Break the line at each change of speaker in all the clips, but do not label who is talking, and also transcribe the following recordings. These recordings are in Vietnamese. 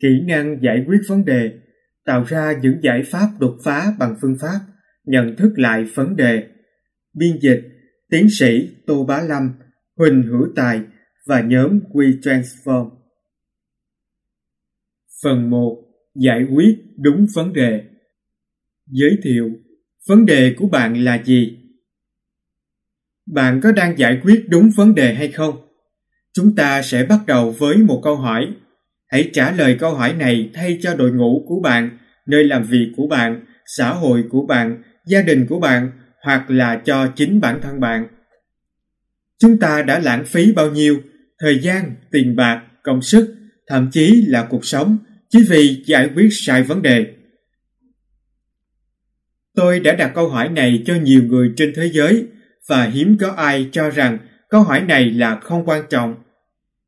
kỹ năng giải quyết vấn đề, tạo ra những giải pháp đột phá bằng phương pháp nhận thức lại vấn đề. Biên dịch Tiến sĩ Tô Bá Lâm, Huỳnh Hữu Tài và nhóm We Transform. Phần 1. Giải quyết đúng vấn đề Giới thiệu Vấn đề của bạn là gì? Bạn có đang giải quyết đúng vấn đề hay không? Chúng ta sẽ bắt đầu với một câu hỏi. Hãy trả lời câu hỏi này thay cho đội ngũ của bạn, nơi làm việc của bạn, xã hội của bạn, gia đình của bạn hoặc là cho chính bản thân bạn. Chúng ta đã lãng phí bao nhiêu thời gian, tiền bạc, công sức, thậm chí là cuộc sống chỉ vì giải quyết sai vấn đề. Tôi đã đặt câu hỏi này cho nhiều người trên thế giới và hiếm có ai cho rằng câu hỏi này là không quan trọng.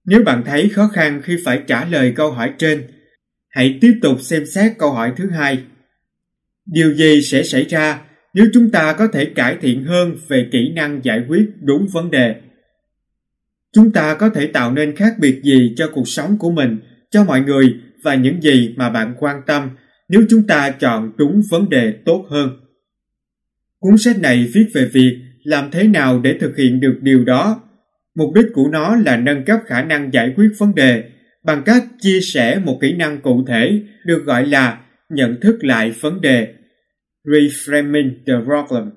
Nếu bạn thấy khó khăn khi phải trả lời câu hỏi trên, hãy tiếp tục xem xét câu hỏi thứ hai. Điều gì sẽ xảy ra nếu chúng ta có thể cải thiện hơn về kỹ năng giải quyết đúng vấn đề? Chúng ta có thể tạo nên khác biệt gì cho cuộc sống của mình, cho mọi người và những gì mà bạn quan tâm nếu chúng ta chọn đúng vấn đề tốt hơn. Cuốn sách này viết về việc làm thế nào để thực hiện được điều đó. Mục đích của nó là nâng cấp khả năng giải quyết vấn đề bằng cách chia sẻ một kỹ năng cụ thể được gọi là nhận thức lại vấn đề, reframing the problem,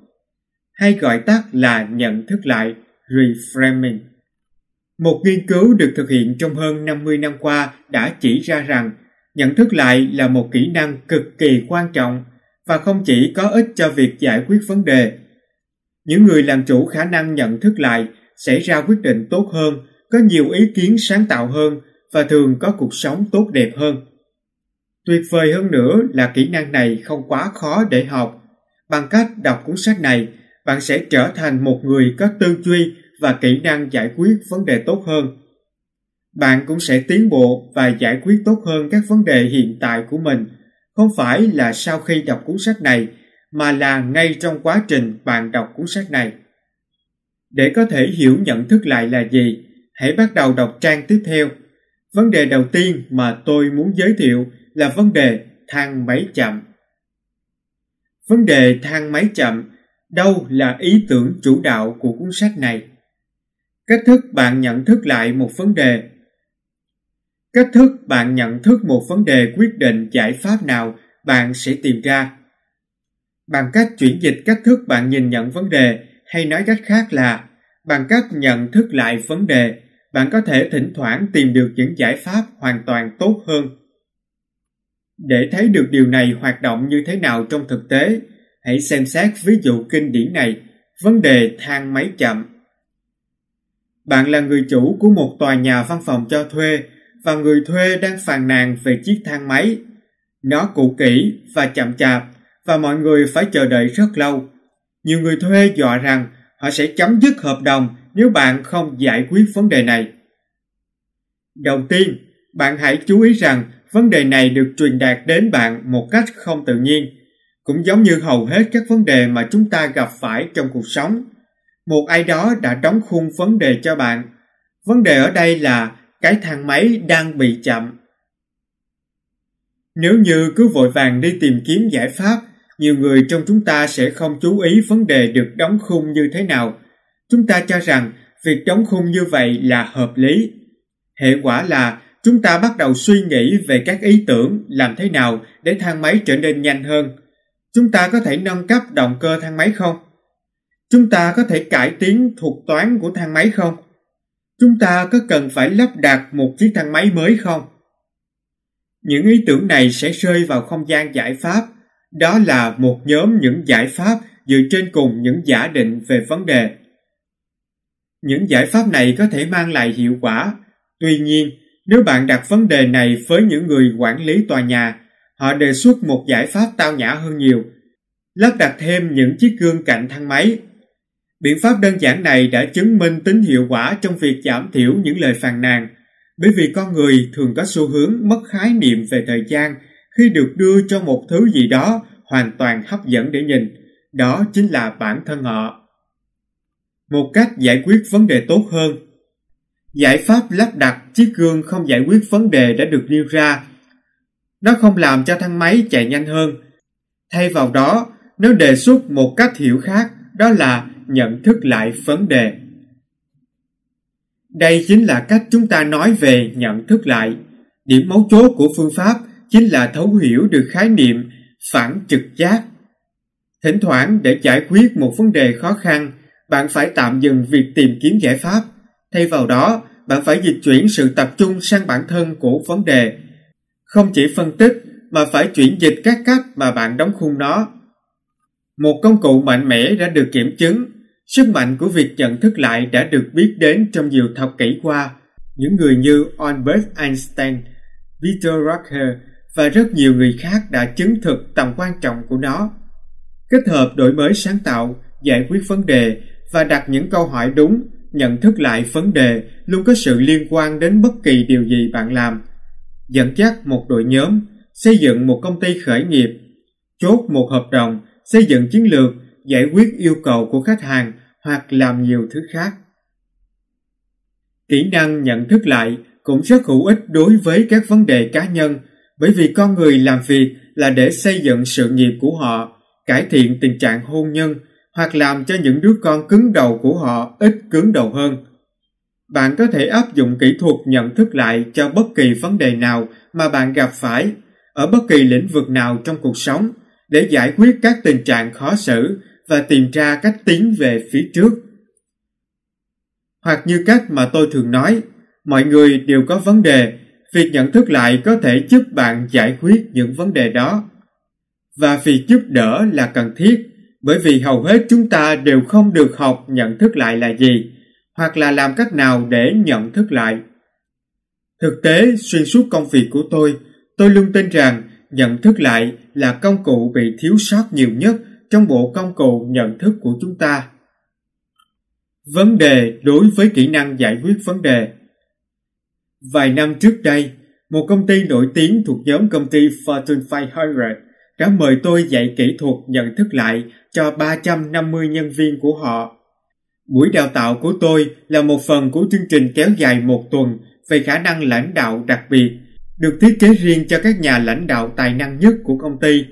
hay gọi tắt là nhận thức lại, reframing. Một nghiên cứu được thực hiện trong hơn 50 năm qua đã chỉ ra rằng nhận thức lại là một kỹ năng cực kỳ quan trọng và không chỉ có ích cho việc giải quyết vấn đề. Những người làm chủ khả năng nhận thức lại sẽ ra quyết định tốt hơn, có nhiều ý kiến sáng tạo hơn và thường có cuộc sống tốt đẹp hơn. Tuyệt vời hơn nữa là kỹ năng này không quá khó để học. Bằng cách đọc cuốn sách này, bạn sẽ trở thành một người có tư duy và kỹ năng giải quyết vấn đề tốt hơn. Bạn cũng sẽ tiến bộ và giải quyết tốt hơn các vấn đề hiện tại của mình – không phải là sau khi đọc cuốn sách này mà là ngay trong quá trình bạn đọc cuốn sách này. Để có thể hiểu nhận thức lại là gì, hãy bắt đầu đọc trang tiếp theo. Vấn đề đầu tiên mà tôi muốn giới thiệu là vấn đề thang máy chậm. Vấn đề thang máy chậm đâu là ý tưởng chủ đạo của cuốn sách này? Cách thức bạn nhận thức lại một vấn đề Cách thức bạn nhận thức một vấn đề quyết định giải pháp nào bạn sẽ tìm ra. Bằng cách chuyển dịch cách thức bạn nhìn nhận vấn đề hay nói cách khác là bằng cách nhận thức lại vấn đề, bạn có thể thỉnh thoảng tìm được những giải pháp hoàn toàn tốt hơn. Để thấy được điều này hoạt động như thế nào trong thực tế, hãy xem xét ví dụ kinh điển này, vấn đề thang máy chậm. Bạn là người chủ của một tòa nhà văn phòng cho thuê và người thuê đang phàn nàn về chiếc thang máy. Nó cũ kỹ và chậm chạp và mọi người phải chờ đợi rất lâu. Nhiều người thuê dọa rằng họ sẽ chấm dứt hợp đồng nếu bạn không giải quyết vấn đề này. Đầu tiên, bạn hãy chú ý rằng vấn đề này được truyền đạt đến bạn một cách không tự nhiên, cũng giống như hầu hết các vấn đề mà chúng ta gặp phải trong cuộc sống. Một ai đó đã đóng khung vấn đề cho bạn. Vấn đề ở đây là cái thang máy đang bị chậm. Nếu như cứ vội vàng đi tìm kiếm giải pháp, nhiều người trong chúng ta sẽ không chú ý vấn đề được đóng khung như thế nào. Chúng ta cho rằng việc đóng khung như vậy là hợp lý. Hệ quả là chúng ta bắt đầu suy nghĩ về các ý tưởng làm thế nào để thang máy trở nên nhanh hơn. Chúng ta có thể nâng cấp động cơ thang máy không? Chúng ta có thể cải tiến thuật toán của thang máy không? Chúng ta có cần phải lắp đặt một chiếc thang máy mới không? Những ý tưởng này sẽ rơi vào không gian giải pháp, đó là một nhóm những giải pháp dựa trên cùng những giả định về vấn đề. Những giải pháp này có thể mang lại hiệu quả, tuy nhiên, nếu bạn đặt vấn đề này với những người quản lý tòa nhà, họ đề xuất một giải pháp tao nhã hơn nhiều. Lắp đặt thêm những chiếc gương cạnh thang máy Biện pháp đơn giản này đã chứng minh tính hiệu quả trong việc giảm thiểu những lời phàn nàn, bởi vì con người thường có xu hướng mất khái niệm về thời gian khi được đưa cho một thứ gì đó hoàn toàn hấp dẫn để nhìn, đó chính là bản thân họ. Một cách giải quyết vấn đề tốt hơn Giải pháp lắp đặt chiếc gương không giải quyết vấn đề đã được nêu ra. Nó không làm cho thang máy chạy nhanh hơn. Thay vào đó, nó đề xuất một cách hiểu khác, đó là nhận thức lại vấn đề. Đây chính là cách chúng ta nói về nhận thức lại. Điểm mấu chốt của phương pháp chính là thấu hiểu được khái niệm phản trực giác. Thỉnh thoảng để giải quyết một vấn đề khó khăn, bạn phải tạm dừng việc tìm kiếm giải pháp. Thay vào đó, bạn phải dịch chuyển sự tập trung sang bản thân của vấn đề. Không chỉ phân tích, mà phải chuyển dịch các cách mà bạn đóng khung nó. Một công cụ mạnh mẽ đã được kiểm chứng. Sức mạnh của việc nhận thức lại đã được biết đến trong nhiều thập kỷ qua. Những người như Albert Einstein, Peter Rucker, và rất nhiều người khác đã chứng thực tầm quan trọng của nó. Kết hợp đổi mới sáng tạo, giải quyết vấn đề và đặt những câu hỏi đúng, nhận thức lại vấn đề luôn có sự liên quan đến bất kỳ điều gì bạn làm. Dẫn dắt một đội nhóm, xây dựng một công ty khởi nghiệp, chốt một hợp đồng, xây dựng chiến lược, giải quyết yêu cầu của khách hàng hoặc làm nhiều thứ khác. Kỹ năng nhận thức lại cũng rất hữu ích đối với các vấn đề cá nhân bởi vì con người làm việc là để xây dựng sự nghiệp của họ, cải thiện tình trạng hôn nhân hoặc làm cho những đứa con cứng đầu của họ ít cứng đầu hơn. Bạn có thể áp dụng kỹ thuật nhận thức lại cho bất kỳ vấn đề nào mà bạn gặp phải ở bất kỳ lĩnh vực nào trong cuộc sống để giải quyết các tình trạng khó xử và tìm ra cách tiến về phía trước. Hoặc như cách mà tôi thường nói, mọi người đều có vấn đề, việc nhận thức lại có thể giúp bạn giải quyết những vấn đề đó. Và việc giúp đỡ là cần thiết, bởi vì hầu hết chúng ta đều không được học nhận thức lại là gì, hoặc là làm cách nào để nhận thức lại. Thực tế, xuyên suốt công việc của tôi, tôi luôn tin rằng nhận thức lại là công cụ bị thiếu sót nhiều nhất trong bộ công cụ nhận thức của chúng ta. Vấn đề đối với kỹ năng giải quyết vấn đề Vài năm trước đây, một công ty nổi tiếng thuộc nhóm công ty Fortune 500 đã mời tôi dạy kỹ thuật nhận thức lại cho 350 nhân viên của họ. Buổi đào tạo của tôi là một phần của chương trình kéo dài một tuần về khả năng lãnh đạo đặc biệt, được thiết kế riêng cho các nhà lãnh đạo tài năng nhất của công ty.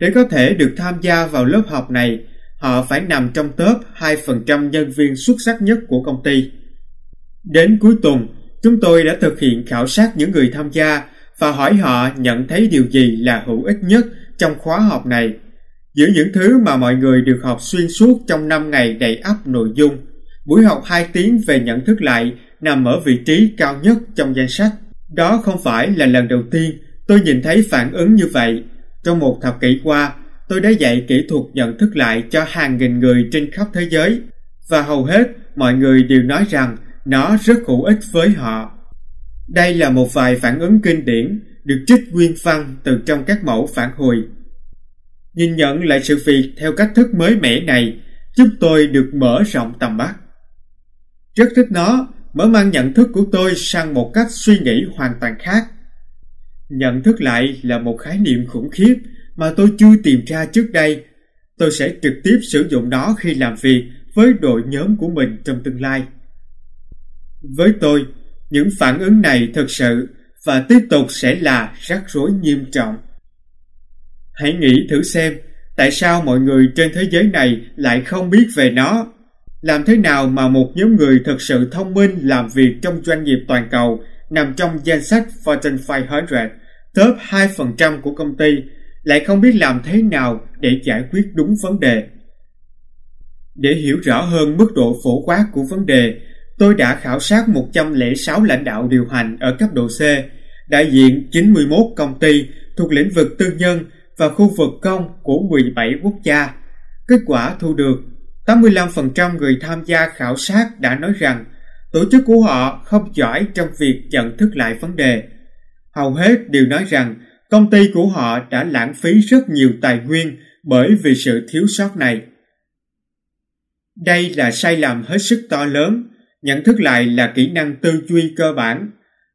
Để có thể được tham gia vào lớp học này, họ phải nằm trong top 2% nhân viên xuất sắc nhất của công ty. Đến cuối tuần, chúng tôi đã thực hiện khảo sát những người tham gia và hỏi họ nhận thấy điều gì là hữu ích nhất trong khóa học này. Giữa những thứ mà mọi người được học xuyên suốt trong 5 ngày đầy ắp nội dung, buổi học 2 tiếng về nhận thức lại nằm ở vị trí cao nhất trong danh sách. Đó không phải là lần đầu tiên tôi nhìn thấy phản ứng như vậy. Trong một thập kỷ qua, tôi đã dạy kỹ thuật nhận thức lại cho hàng nghìn người trên khắp thế giới và hầu hết mọi người đều nói rằng nó rất hữu ích với họ. Đây là một vài phản ứng kinh điển được trích nguyên văn từ trong các mẫu phản hồi. Nhìn nhận lại sự việc theo cách thức mới mẻ này giúp tôi được mở rộng tầm mắt. Rất thích nó, mở mang nhận thức của tôi sang một cách suy nghĩ hoàn toàn khác. Nhận thức lại là một khái niệm khủng khiếp mà tôi chưa tìm ra trước đây. Tôi sẽ trực tiếp sử dụng nó khi làm việc với đội nhóm của mình trong tương lai. Với tôi, những phản ứng này thực sự và tiếp tục sẽ là rắc rối nghiêm trọng. Hãy nghĩ thử xem, tại sao mọi người trên thế giới này lại không biết về nó? Làm thế nào mà một nhóm người thực sự thông minh làm việc trong doanh nghiệp toàn cầu nằm trong danh sách Fortune 500, top 2% của công ty, lại không biết làm thế nào để giải quyết đúng vấn đề? Để hiểu rõ hơn mức độ phổ quát của vấn đề, tôi đã khảo sát 106 lãnh đạo điều hành ở cấp độ C, đại diện 91 công ty thuộc lĩnh vực tư nhân và khu vực công của 17 quốc gia. Kết quả thu được 85% người tham gia khảo sát đã nói rằng tổ chức của họ không giỏi trong việc nhận thức lại vấn đề. Hầu hết đều nói rằng công ty của họ đã lãng phí rất nhiều tài nguyên bởi vì sự thiếu sót này. Đây là sai lầm hết sức to lớn, nhận thức lại là kỹ năng tư duy cơ bản.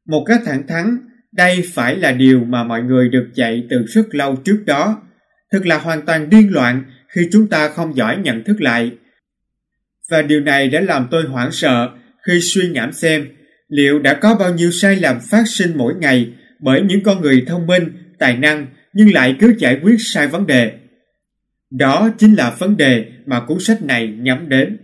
Một cách thẳng thắn, đây phải là điều mà mọi người được dạy từ rất lâu trước đó. Thật là hoàn toàn điên loạn khi chúng ta không giỏi nhận thức lại. Và điều này đã làm tôi hoảng sợ khi suy ngẫm xem liệu đã có bao nhiêu sai lầm phát sinh mỗi ngày bởi những con người thông minh tài năng nhưng lại cứ giải quyết sai vấn đề. Đó chính là vấn đề mà cuốn sách này nhắm đến.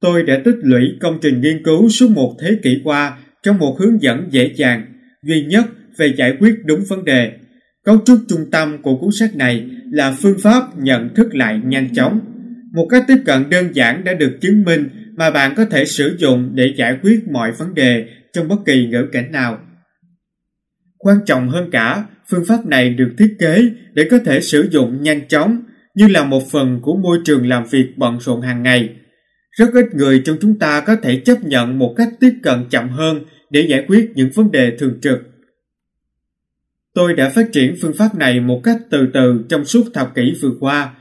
Tôi đã tích lũy công trình nghiên cứu suốt một thế kỷ qua trong một hướng dẫn dễ dàng, duy nhất về giải quyết đúng vấn đề. Cấu trúc trung tâm của cuốn sách này là phương pháp nhận thức lại nhanh chóng. Một cách tiếp cận đơn giản đã được chứng minh mà bạn có thể sử dụng để giải quyết mọi vấn đề trong bất kỳ ngữ cảnh nào. Quan trọng hơn cả, phương pháp này được thiết kế để có thể sử dụng nhanh chóng như là một phần của môi trường làm việc bận rộn hàng ngày. Rất ít người trong chúng ta có thể chấp nhận một cách tiếp cận chậm hơn để giải quyết những vấn đề thường trực. Tôi đã phát triển phương pháp này một cách từ từ trong suốt thập kỷ vừa qua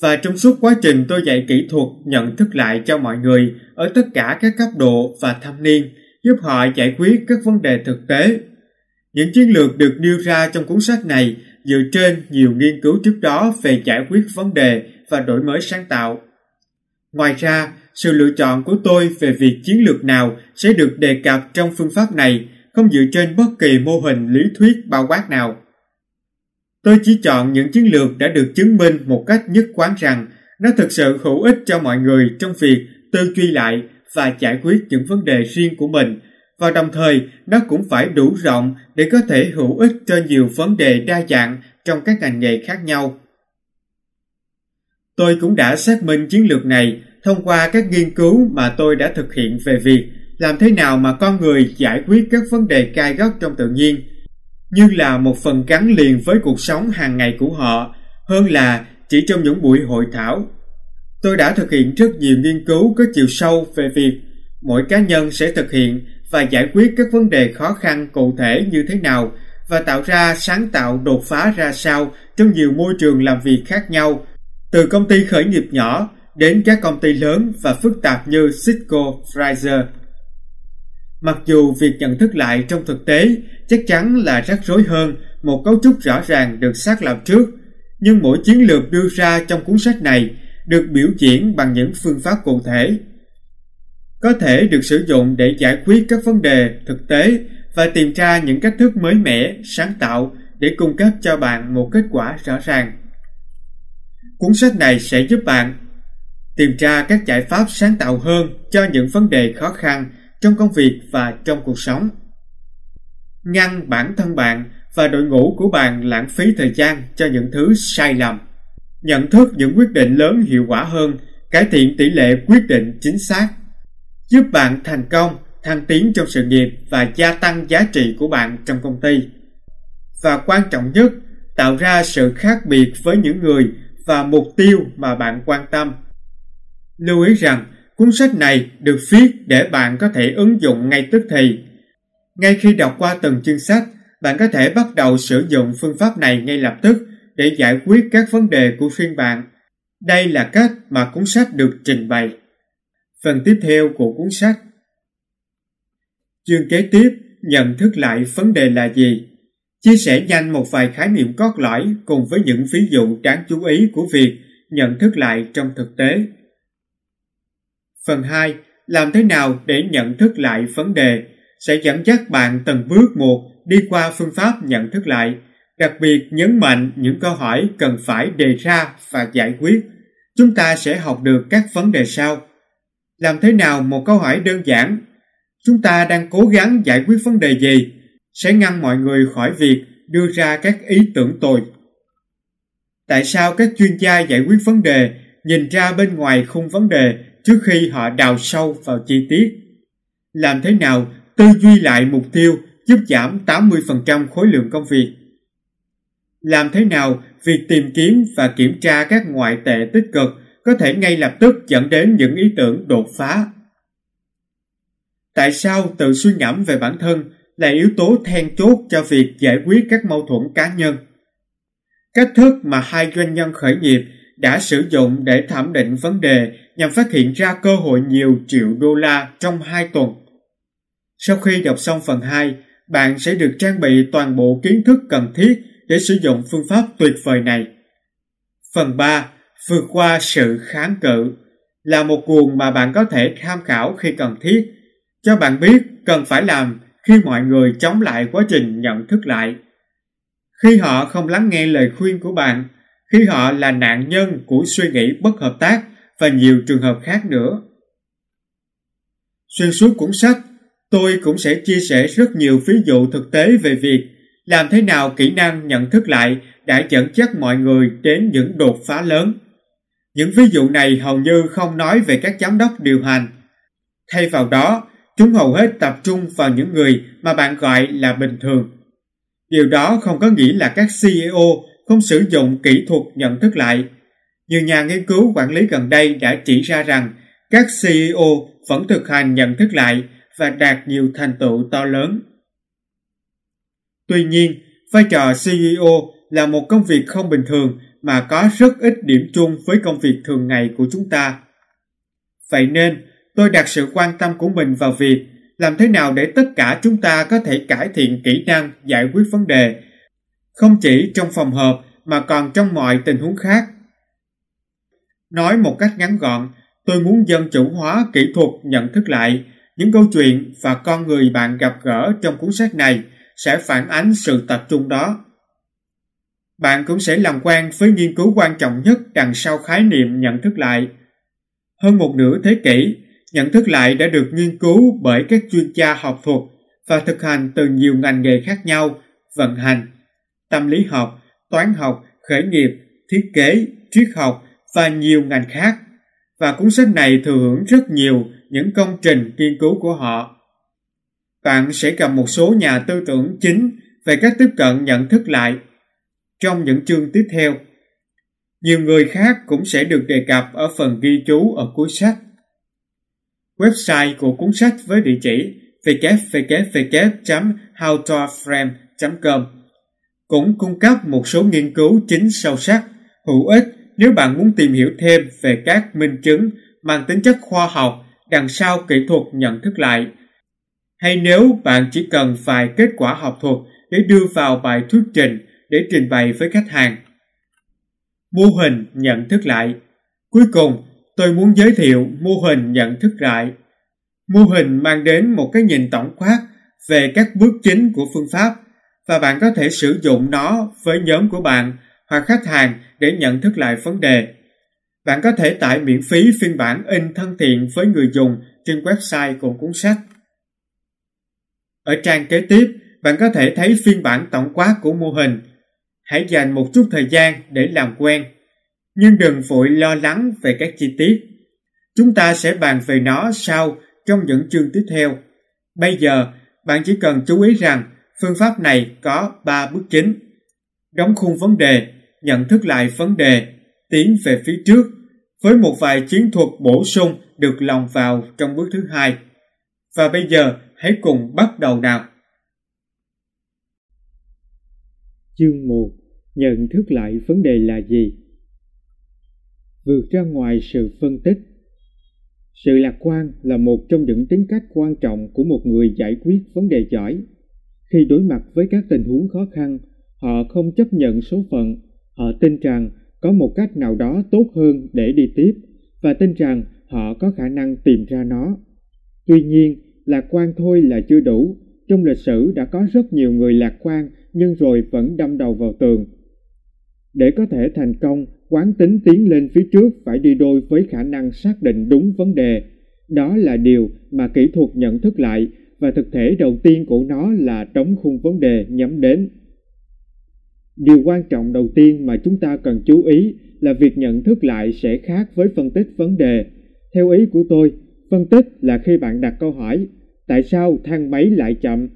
và trong suốt quá trình tôi dạy kỹ thuật nhận thức lại cho mọi người ở tất cả các cấp độ và thâm niên giúp họ giải quyết các vấn đề thực tế. Những chiến lược được đưa ra trong cuốn sách này dựa trên nhiều nghiên cứu trước đó về giải quyết vấn đề và đổi mới sáng tạo. Ngoài ra, sự lựa chọn của tôi về việc chiến lược nào sẽ được đề cập trong phương pháp này không dựa trên bất kỳ mô hình lý thuyết bao quát nào. Tôi chỉ chọn những chiến lược đã được chứng minh một cách nhất quán rằng nó thực sự hữu ích cho mọi người trong việc tư duy lại và giải quyết những vấn đề riêng của mình, và đồng thời nó cũng phải đủ rộng để có thể hữu ích cho nhiều vấn đề đa dạng trong các ngành nghề khác nhau. Tôi cũng đã xác minh chiến lược này thông qua các nghiên cứu mà tôi đã thực hiện về việc làm thế nào mà con người giải quyết các vấn đề gai góc trong tự nhiên như là một phần gắn liền với cuộc sống hàng ngày của họ hơn là chỉ trong những buổi hội thảo. Tôi đã thực hiện rất nhiều nghiên cứu có chiều sâu về việc mỗi cá nhân sẽ thực hiện và giải quyết các vấn đề khó khăn cụ thể như thế nào và tạo ra sáng tạo đột phá ra sao trong nhiều môi trường làm việc khác nhau, từ công ty khởi nghiệp nhỏ đến các công ty lớn và phức tạp như Cisco, Pfizer. Mặc dù việc nhận thức lại trong thực tế chắc chắn là rắc rối hơn một cấu trúc rõ ràng được xác lập trước, nhưng mỗi chiến lược đưa ra trong cuốn sách này được biểu diễn bằng những phương pháp cụ thể. Có thể được sử dụng để giải quyết các vấn đề thực tế và tìm ra những cách thức mới mẻ, sáng tạo để cung cấp cho bạn một kết quả rõ ràng. Cuốn sách này sẽ giúp bạn tìm ra các giải pháp sáng tạo hơn cho những vấn đề khó khăn trong công việc và trong cuộc sống. Ngăn bản thân bạn và đội ngũ của bạn lãng phí thời gian cho những thứ sai lầm. Nhận thức những quyết định lớn hiệu quả hơn, cải thiện tỷ lệ quyết định chính xác, giúp bạn thành công, thăng tiến trong sự nghiệp và gia tăng giá trị của bạn trong công ty. Và quan trọng nhất, tạo ra sự khác biệt với những người và mục tiêu mà bạn quan tâm. Lưu ý rằng, Cuốn sách này được viết để bạn có thể ứng dụng ngay tức thì. Ngay khi đọc qua từng chương sách, bạn có thể bắt đầu sử dụng phương pháp này ngay lập tức để giải quyết các vấn đề của phiên bạn. Đây là cách mà cuốn sách được trình bày. Phần tiếp theo của cuốn sách Chương kế tiếp, nhận thức lại vấn đề là gì? Chia sẻ nhanh một vài khái niệm cốt lõi cùng với những ví dụ đáng chú ý của việc nhận thức lại trong thực tế. Phần 2. Làm thế nào để nhận thức lại vấn đề sẽ dẫn dắt bạn từng bước một đi qua phương pháp nhận thức lại, đặc biệt nhấn mạnh những câu hỏi cần phải đề ra và giải quyết. Chúng ta sẽ học được các vấn đề sau. Làm thế nào một câu hỏi đơn giản? Chúng ta đang cố gắng giải quyết vấn đề gì? Sẽ ngăn mọi người khỏi việc đưa ra các ý tưởng tồi. Tại sao các chuyên gia giải quyết vấn đề nhìn ra bên ngoài khung vấn đề trước khi họ đào sâu vào chi tiết. Làm thế nào tư duy lại mục tiêu giúp giảm 80% khối lượng công việc? Làm thế nào việc tìm kiếm và kiểm tra các ngoại tệ tích cực có thể ngay lập tức dẫn đến những ý tưởng đột phá? Tại sao tự suy ngẫm về bản thân là yếu tố then chốt cho việc giải quyết các mâu thuẫn cá nhân? Cách thức mà hai doanh nhân khởi nghiệp đã sử dụng để thẩm định vấn đề nhằm phát hiện ra cơ hội nhiều triệu đô la trong 2 tuần. Sau khi đọc xong phần 2, bạn sẽ được trang bị toàn bộ kiến thức cần thiết để sử dụng phương pháp tuyệt vời này. Phần 3. Vượt qua sự kháng cự là một cuồng mà bạn có thể tham khảo khi cần thiết, cho bạn biết cần phải làm khi mọi người chống lại quá trình nhận thức lại. khi họ không lắng nghe lời khuyên của bạn, khi họ là nạn nhân của suy nghĩ bất hợp tác và nhiều trường hợp khác nữa. Xuyên suốt cuốn sách, tôi cũng sẽ chia sẻ rất nhiều ví dụ thực tế về việc làm thế nào kỹ năng nhận thức lại đã dẫn dắt mọi người đến những đột phá lớn. Những ví dụ này hầu như không nói về các giám đốc điều hành. Thay vào đó, chúng hầu hết tập trung vào những người mà bạn gọi là bình thường. Điều đó không có nghĩa là các CEO không sử dụng kỹ thuật nhận thức lại. Nhiều nhà nghiên cứu quản lý gần đây đã chỉ ra rằng các CEO vẫn thực hành nhận thức lại và đạt nhiều thành tựu to lớn. Tuy nhiên, vai trò CEO là một công việc không bình thường mà có rất ít điểm chung với công việc thường ngày của chúng ta. Vậy nên, tôi đặt sự quan tâm của mình vào việc làm thế nào để tất cả chúng ta có thể cải thiện kỹ năng giải quyết vấn đề, không chỉ trong phòng họp mà còn trong mọi tình huống khác. Nói một cách ngắn gọn, tôi muốn dân chủ hóa kỹ thuật nhận thức lại những câu chuyện và con người bạn gặp gỡ trong cuốn sách này sẽ phản ánh sự tập trung đó. Bạn cũng sẽ làm quen với nghiên cứu quan trọng nhất đằng sau khái niệm nhận thức lại. Hơn một nửa thế kỷ, nhận thức lại đã được nghiên cứu bởi các chuyên gia học thuật và thực hành từ nhiều ngành nghề khác nhau, vận hành, tâm lý học, toán học, khởi nghiệp, thiết kế, triết học và nhiều ngành khác. Và cuốn sách này thừa hưởng rất nhiều những công trình nghiên cứu của họ. Bạn sẽ gặp một số nhà tư tưởng chính về cách tiếp cận nhận thức lại trong những chương tiếp theo. Nhiều người khác cũng sẽ được đề cập ở phần ghi chú ở cuối sách. Website của cuốn sách với địa chỉ www.howtoframe.com cũng cung cấp một số nghiên cứu chính sâu sắc, hữu ích nếu bạn muốn tìm hiểu thêm về các minh chứng mang tính chất khoa học đằng sau kỹ thuật nhận thức lại. Hay nếu bạn chỉ cần vài kết quả học thuật để đưa vào bài thuyết trình để trình bày với khách hàng. Mô hình nhận thức lại Cuối cùng, tôi muốn giới thiệu mô hình nhận thức lại. Mô hình mang đến một cái nhìn tổng quát về các bước chính của phương pháp và bạn có thể sử dụng nó với nhóm của bạn hoặc khách hàng để nhận thức lại vấn đề. Bạn có thể tải miễn phí phiên bản in thân thiện với người dùng trên website của cuốn sách. Ở trang kế tiếp, bạn có thể thấy phiên bản tổng quát của mô hình. Hãy dành một chút thời gian để làm quen, nhưng đừng vội lo lắng về các chi tiết. Chúng ta sẽ bàn về nó sau trong những chương tiếp theo. Bây giờ, bạn chỉ cần chú ý rằng phương pháp này có 3 bước chính. Đóng khung vấn đề, nhận thức lại vấn đề, tiến về phía trước, với một vài chiến thuật bổ sung được lòng vào trong bước thứ hai. Và bây giờ, hãy cùng bắt đầu nào.
Chương 1 Nhận thức lại vấn đề là gì? Vượt ra ngoài sự phân tích Sự lạc quan là một trong những tính cách quan trọng của một người giải quyết vấn đề giỏi. Khi đối mặt với các tình huống khó khăn, họ không chấp nhận số phận, họ tin rằng có một cách nào đó tốt hơn để đi tiếp và tin rằng họ có khả năng tìm ra nó. Tuy nhiên, lạc quan thôi là chưa đủ. Trong lịch sử đã có rất nhiều người lạc quan nhưng rồi vẫn đâm đầu vào tường. Để có thể thành công, quán tính tiến lên phía trước phải đi đôi với khả năng xác định đúng vấn đề. Đó là điều mà kỹ thuật nhận thức lại và thực thể đầu tiên của nó là đóng khung vấn đề nhắm đến. Điều quan trọng đầu tiên mà chúng ta cần chú ý là việc nhận thức lại sẽ khác với phân tích vấn đề. Theo ý của tôi, phân tích là khi bạn đặt câu hỏi tại sao thang máy lại chậm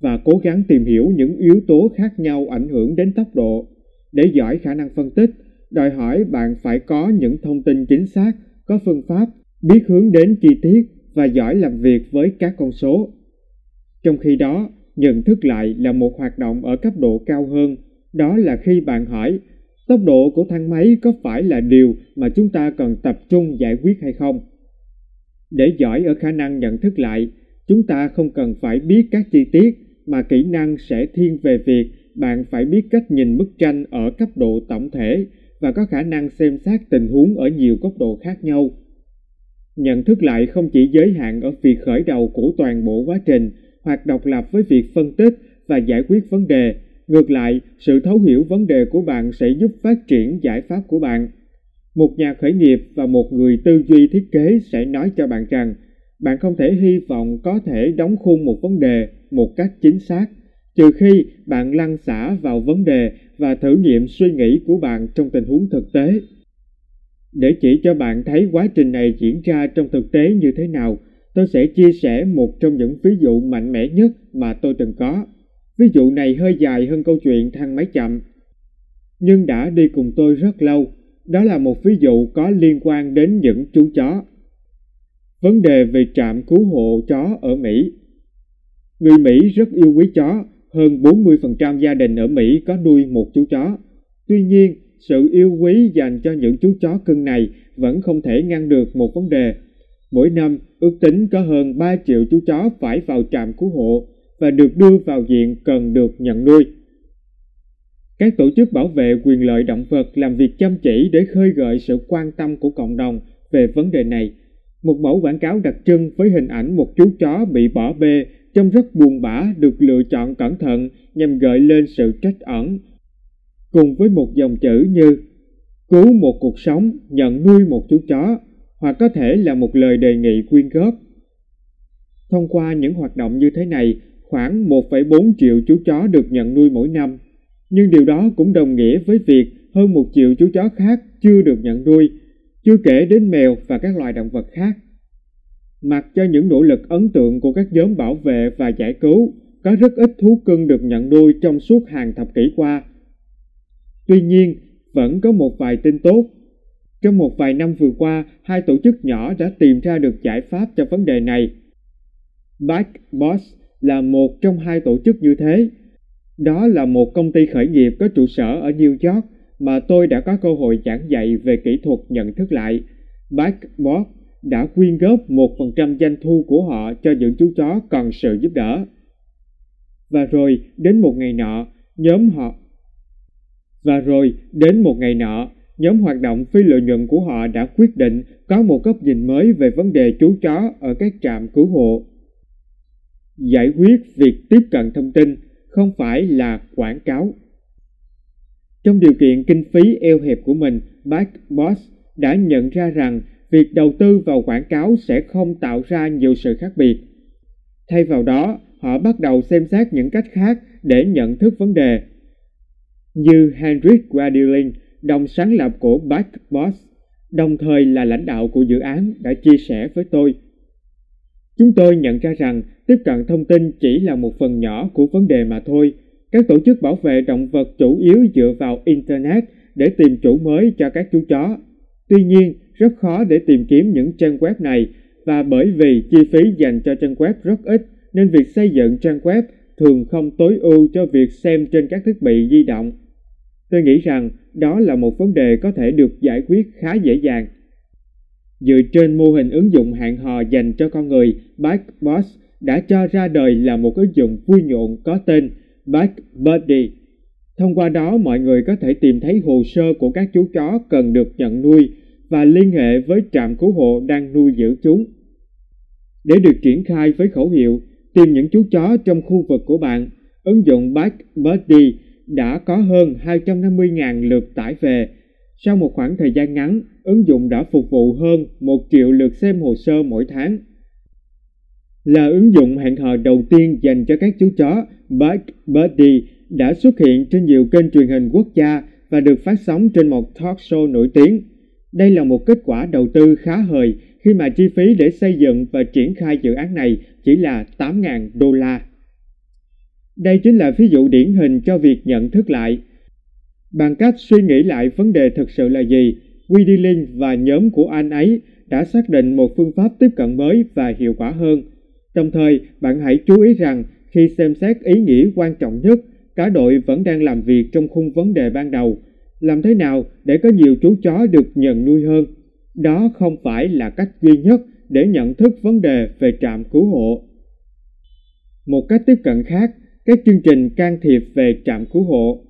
và cố gắng tìm hiểu những yếu tố khác nhau ảnh hưởng đến tốc độ. Để giỏi khả năng phân tích, đòi hỏi bạn phải có những thông tin chính xác, có phương pháp, biết hướng đến chi tiết và giỏi làm việc với các con số. Trong khi đó, nhận thức lại là một hoạt động ở cấp độ cao hơn, đó là khi bạn hỏi tốc độ của thang máy có phải là điều mà chúng ta cần tập trung giải quyết hay không? Để giỏi ở khả năng nhận thức lại, chúng ta không cần phải biết các chi tiết mà kỹ năng sẽ thiên về việc bạn phải biết cách nhìn bức tranh ở cấp độ tổng thể và có khả năng xem xét tình huống ở nhiều góc độ khác nhau. Nhận thức lại không chỉ giới hạn ở việc khởi đầu của toàn bộ quá trình hoặc độc lập với việc phân tích và giải quyết vấn đề ngược lại, sự thấu hiểu vấn đề của bạn sẽ giúp phát triển giải pháp của bạn. Một nhà khởi nghiệp và một người tư duy thiết kế sẽ nói cho bạn rằng bạn không thể hy vọng có thể đóng khung một vấn đề một cách chính xác trừ khi bạn lăn xả vào vấn đề và thử nghiệm suy nghĩ của bạn trong tình huống thực tế để chỉ cho bạn thấy quá trình này diễn ra trong thực tế như thế nào tôi sẽ chia sẻ một trong những ví dụ mạnh mẽ nhất mà tôi từng có ví dụ này hơi dài hơn câu chuyện thang máy chậm nhưng đã đi cùng tôi rất lâu đó là một ví dụ có liên quan đến những chú chó vấn đề về trạm cứu hộ chó ở mỹ người mỹ rất yêu quý chó hơn 40% gia đình ở Mỹ có nuôi một chú chó. Tuy nhiên, sự yêu quý dành cho những chú chó cưng này vẫn không thể ngăn được một vấn đề. Mỗi năm, ước tính có hơn 3 triệu chú chó phải vào trạm cứu hộ và được đưa vào diện cần được nhận nuôi. Các tổ chức bảo vệ quyền lợi động vật làm việc chăm chỉ để khơi gợi sự quan tâm của cộng đồng về vấn đề này. Một mẫu quảng cáo đặc trưng với hình ảnh một chú chó bị bỏ bê trông rất buồn bã được lựa chọn cẩn thận nhằm gợi lên sự trách ẩn. Cùng với một dòng chữ như cứu một cuộc sống, nhận nuôi một chú chó, hoặc có thể là một lời đề nghị quyên góp. Thông qua những hoạt động như thế này, khoảng 1,4 triệu chú chó được nhận nuôi mỗi năm. Nhưng điều đó cũng đồng nghĩa với việc hơn một triệu chú chó khác chưa được nhận nuôi, chưa kể đến mèo và các loài động vật khác. Mặc cho những nỗ lực ấn tượng của các nhóm bảo vệ và giải cứu, có rất ít thú cưng được nhận nuôi trong suốt hàng thập kỷ qua. Tuy nhiên, vẫn có một vài tin tốt. Trong một vài năm vừa qua, hai tổ chức nhỏ đã tìm ra được giải pháp cho vấn đề này. Back Boss là một trong hai tổ chức như thế. Đó là một công ty khởi nghiệp có trụ sở ở New York mà tôi đã có cơ hội giảng dạy về kỹ thuật nhận thức lại. Backbot đã quyên góp 1% doanh thu của họ cho những chú chó cần sự giúp đỡ. Và rồi đến một ngày nọ, nhóm họ và rồi đến một ngày nọ, nhóm hoạt động phi lợi nhuận của họ đã quyết định có một góc nhìn mới về vấn đề chú chó ở các trạm cứu hộ. Giải quyết việc tiếp cận thông tin không phải là quảng cáo. Trong điều kiện kinh phí eo hẹp của mình, Back Boss đã nhận ra rằng việc đầu tư vào quảng cáo sẽ không tạo ra nhiều sự khác biệt. Thay vào đó, họ bắt đầu xem xét những cách khác để nhận thức vấn đề. Như Henrik Guadilin, đồng sáng lập của Backboss, đồng thời là lãnh đạo của dự án đã chia sẻ với tôi. Chúng tôi nhận ra rằng tiếp cận thông tin chỉ là một phần nhỏ của vấn đề mà thôi. Các tổ chức bảo vệ động vật chủ yếu dựa vào Internet để tìm chủ mới cho các chú chó. Tuy nhiên, rất khó để tìm kiếm những trang web này và bởi vì chi phí dành cho trang web rất ít nên việc xây dựng trang web thường không tối ưu cho việc xem trên các thiết bị di động. Tôi nghĩ rằng đó là một vấn đề có thể được giải quyết khá dễ dàng. Dựa trên mô hình ứng dụng hẹn hò dành cho con người, Bikeboss đã cho ra đời là một ứng dụng vui nhộn có tên Bike Buddy. Thông qua đó, mọi người có thể tìm thấy hồ sơ của các chú chó cần được nhận nuôi và liên hệ với trạm cứu hộ đang nuôi giữ chúng. Để được triển khai với khẩu hiệu tìm những chú chó trong khu vực của bạn, ứng dụng Bike Buddy đã có hơn 250.000 lượt tải về. Sau một khoảng thời gian ngắn, ứng dụng đã phục vụ hơn 1 triệu lượt xem hồ sơ mỗi tháng. Là ứng dụng hẹn hò đầu tiên dành cho các chú chó, Bike Buddy đã xuất hiện trên nhiều kênh truyền hình quốc gia và được phát sóng trên một talk show nổi tiếng. Đây là một kết quả đầu tư khá hời khi mà chi phí để xây dựng và triển khai dự án này chỉ là 8.000 đô la. Đây chính là ví dụ điển hình cho việc nhận thức lại. Bằng cách suy nghĩ lại vấn đề thực sự là gì, Weedy Link và nhóm của anh ấy đã xác định một phương pháp tiếp cận mới và hiệu quả hơn. Đồng thời, bạn hãy chú ý rằng khi xem xét ý nghĩa quan trọng nhất, cả đội vẫn đang làm việc trong khung vấn đề ban đầu – làm thế nào để có nhiều chú chó được nhận nuôi hơn? Đó không phải là cách duy nhất để nhận thức vấn đề về trạm cứu hộ. Một cách tiếp cận khác, các chương trình can thiệp về trạm cứu hộ.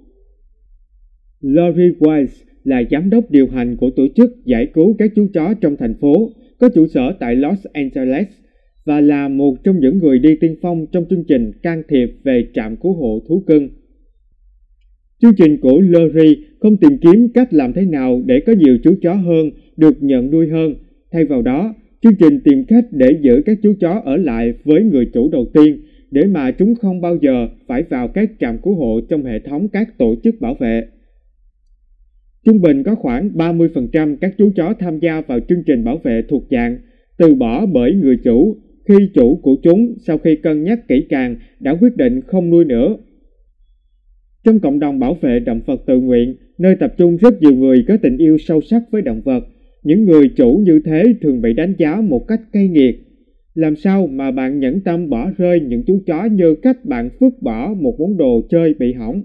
Lori Wise là giám đốc điều hành của tổ chức giải cứu các chú chó trong thành phố, có trụ sở tại Los Angeles và là một trong những người đi tiên phong trong chương trình can thiệp về trạm cứu hộ thú cưng. Chương trình của Lori không tìm kiếm cách làm thế nào để có nhiều chú chó hơn được nhận nuôi hơn. Thay vào đó, chương trình tìm cách để giữ các chú chó ở lại với người chủ đầu tiên để mà chúng không bao giờ phải vào các trạm cứu hộ trong hệ thống các tổ chức bảo vệ. Trung bình có khoảng 30% các chú chó tham gia vào chương trình bảo vệ thuộc dạng từ bỏ bởi người chủ khi chủ của chúng sau khi cân nhắc kỹ càng đã quyết định không nuôi nữa. Trong cộng đồng bảo vệ động vật tự nguyện, nơi tập trung rất nhiều người có tình yêu sâu sắc với động vật, những người chủ như thế thường bị đánh giá một cách cay nghiệt. Làm sao mà bạn nhẫn tâm bỏ rơi những chú chó như cách bạn vứt bỏ một món đồ chơi bị hỏng?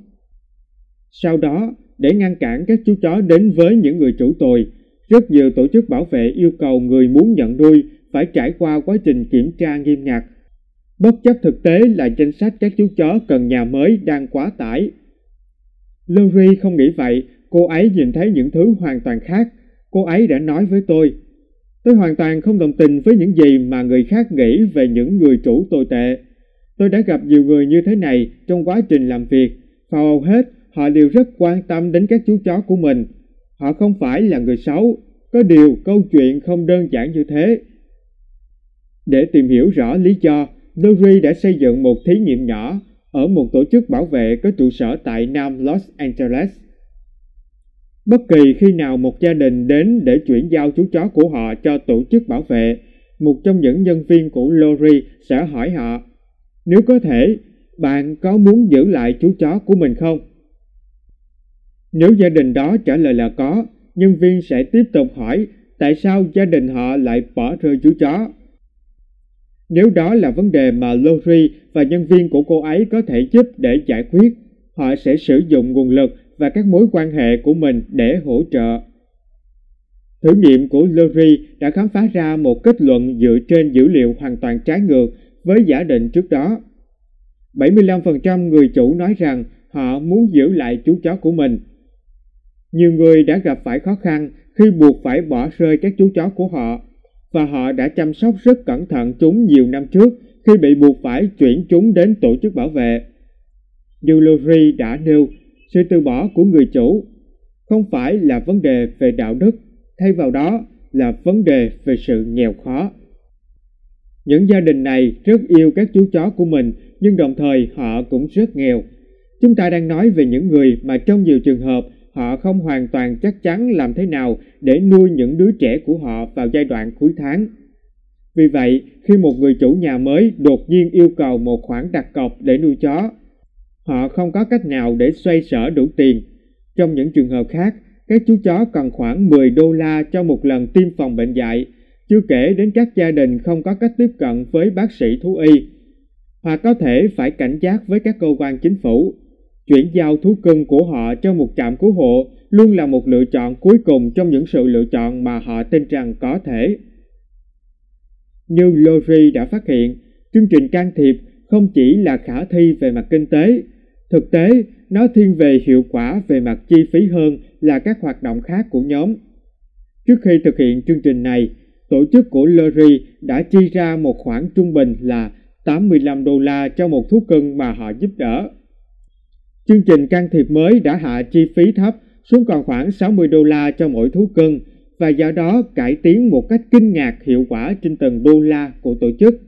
Sau đó, để ngăn cản các chú chó đến với những người chủ tồi, rất nhiều tổ chức bảo vệ yêu cầu người muốn nhận nuôi phải trải qua quá trình kiểm tra nghiêm ngặt. Bất chấp thực tế là danh sách các chú chó cần nhà mới đang quá tải. Lori không nghĩ vậy, cô ấy nhìn thấy những thứ hoàn toàn khác. Cô ấy đã nói với tôi, tôi hoàn toàn không đồng tình với những gì mà người khác nghĩ về những người chủ tồi tệ. Tôi đã gặp nhiều người như thế này trong quá trình làm việc, và hầu hết họ đều rất quan tâm đến các chú chó của mình. Họ không phải là người xấu, có điều câu chuyện không đơn giản như thế. Để tìm hiểu rõ lý do, Lori đã xây dựng một thí nghiệm nhỏ ở một tổ chức bảo vệ có trụ sở tại Nam Los Angeles. Bất kỳ khi nào một gia đình đến để chuyển giao chú chó của họ cho tổ chức bảo vệ, một trong những nhân viên của Lori sẽ hỏi họ, nếu có thể, bạn có muốn giữ lại chú chó của mình không? Nếu gia đình đó trả lời là có, nhân viên sẽ tiếp tục hỏi tại sao gia đình họ lại bỏ rơi chú chó. Nếu đó là vấn đề mà Lori và nhân viên của cô ấy có thể giúp để giải quyết, họ sẽ sử dụng nguồn lực và các mối quan hệ của mình để hỗ trợ. Thử nghiệm của Lori đã khám phá ra một kết luận dựa trên dữ liệu hoàn toàn trái ngược với giả định trước đó. 75% người chủ nói rằng họ muốn giữ lại chú chó của mình. Nhiều người đã gặp phải khó khăn khi buộc phải bỏ rơi các chú chó của họ và họ đã chăm sóc rất cẩn thận chúng nhiều năm trước khi bị buộc phải chuyển chúng đến tổ chức bảo vệ. Như Lurie đã nêu, sự từ bỏ của người chủ không phải là vấn đề về đạo đức, thay vào đó là vấn đề về sự nghèo khó. Những gia đình này rất yêu các chú chó của mình nhưng đồng thời họ cũng rất nghèo. Chúng ta đang nói về những người mà trong nhiều trường hợp họ không hoàn toàn chắc chắn làm thế nào để nuôi những đứa trẻ của họ vào giai đoạn cuối tháng. Vì vậy, khi một người chủ nhà mới đột nhiên yêu cầu một khoản đặt cọc để nuôi chó, họ không có cách nào để xoay sở đủ tiền. Trong những trường hợp khác, các chú chó cần khoảng 10 đô la cho một lần tiêm phòng bệnh dạy, chưa kể đến các gia đình không có cách tiếp cận với bác sĩ thú y, hoặc có thể phải cảnh giác với các cơ quan chính phủ Chuyển giao thú cưng của họ cho một trạm cứu hộ luôn là một lựa chọn cuối cùng trong những sự lựa chọn mà họ tin rằng có thể. Như Lori đã phát hiện, chương trình can thiệp không chỉ là khả thi về mặt kinh tế, thực tế nó thiên về hiệu quả về mặt chi phí hơn là các hoạt động khác của nhóm. Trước khi thực hiện chương trình này, tổ chức của Lori đã chi ra một khoản trung bình là 85 đô la cho một thú cưng mà họ giúp đỡ. Chương trình can thiệp mới đã hạ chi phí thấp xuống còn khoảng 60 đô la cho mỗi thú cưng và do đó cải tiến một cách kinh ngạc hiệu quả trên từng đô la của tổ chức.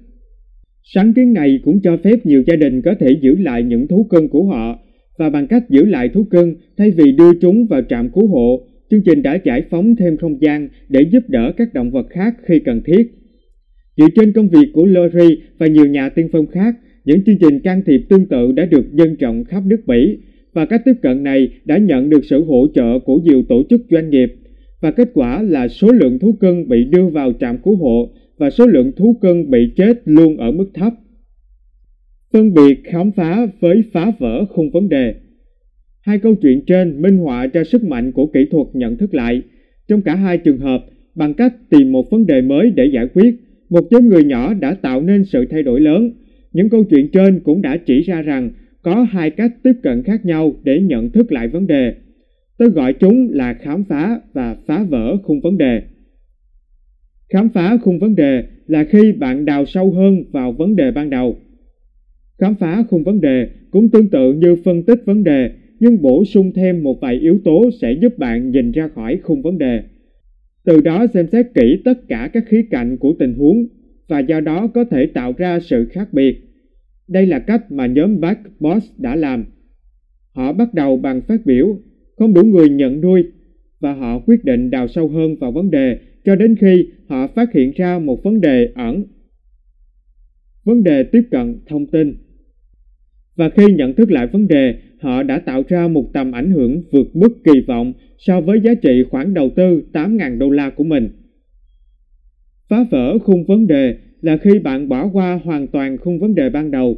Sáng kiến này cũng cho phép nhiều gia đình có thể giữ lại những thú cưng của họ và bằng cách giữ lại thú cưng thay vì đưa chúng vào trạm cứu hộ, chương trình đã giải phóng thêm không gian để giúp đỡ các động vật khác khi cần thiết. Dựa trên công việc của Lori và nhiều nhà tiên phong khác, những chương trình can thiệp tương tự đã được nhân rộng khắp nước Mỹ và cách tiếp cận này đã nhận được sự hỗ trợ của nhiều tổ chức doanh nghiệp và kết quả là số lượng thú cưng bị đưa vào trạm cứu hộ và số lượng thú cưng bị chết luôn ở mức thấp. Phân biệt khám phá với phá vỡ khung vấn đề Hai câu chuyện trên minh họa cho sức mạnh của kỹ thuật nhận thức lại. Trong cả hai trường hợp, bằng cách tìm một vấn đề mới để giải quyết, một nhóm người nhỏ đã tạo nên sự thay đổi lớn những câu chuyện trên cũng đã chỉ ra rằng có hai cách tiếp cận khác nhau để nhận thức lại vấn đề. Tôi gọi chúng là khám phá và phá vỡ khung vấn đề. Khám phá khung vấn đề là khi bạn đào sâu hơn vào vấn đề ban đầu. Khám phá khung vấn đề cũng tương tự như phân tích vấn đề, nhưng bổ sung thêm một vài yếu tố sẽ giúp bạn nhìn ra khỏi khung vấn đề. Từ đó xem xét kỹ tất cả các khía cạnh của tình huống và do đó có thể tạo ra sự khác biệt. Đây là cách mà nhóm Back Boss đã làm. Họ bắt đầu bằng phát biểu, không đủ người nhận nuôi, và họ quyết định đào sâu hơn vào vấn đề cho đến khi họ phát hiện ra một vấn đề ẩn. Vấn đề tiếp cận thông tin Và khi nhận thức lại vấn đề, họ đã tạo ra một tầm ảnh hưởng vượt mức kỳ vọng so với giá trị khoản đầu tư 8.000 đô la của mình. Phá vỡ khung vấn đề là khi bạn bỏ qua hoàn toàn khung vấn đề ban đầu.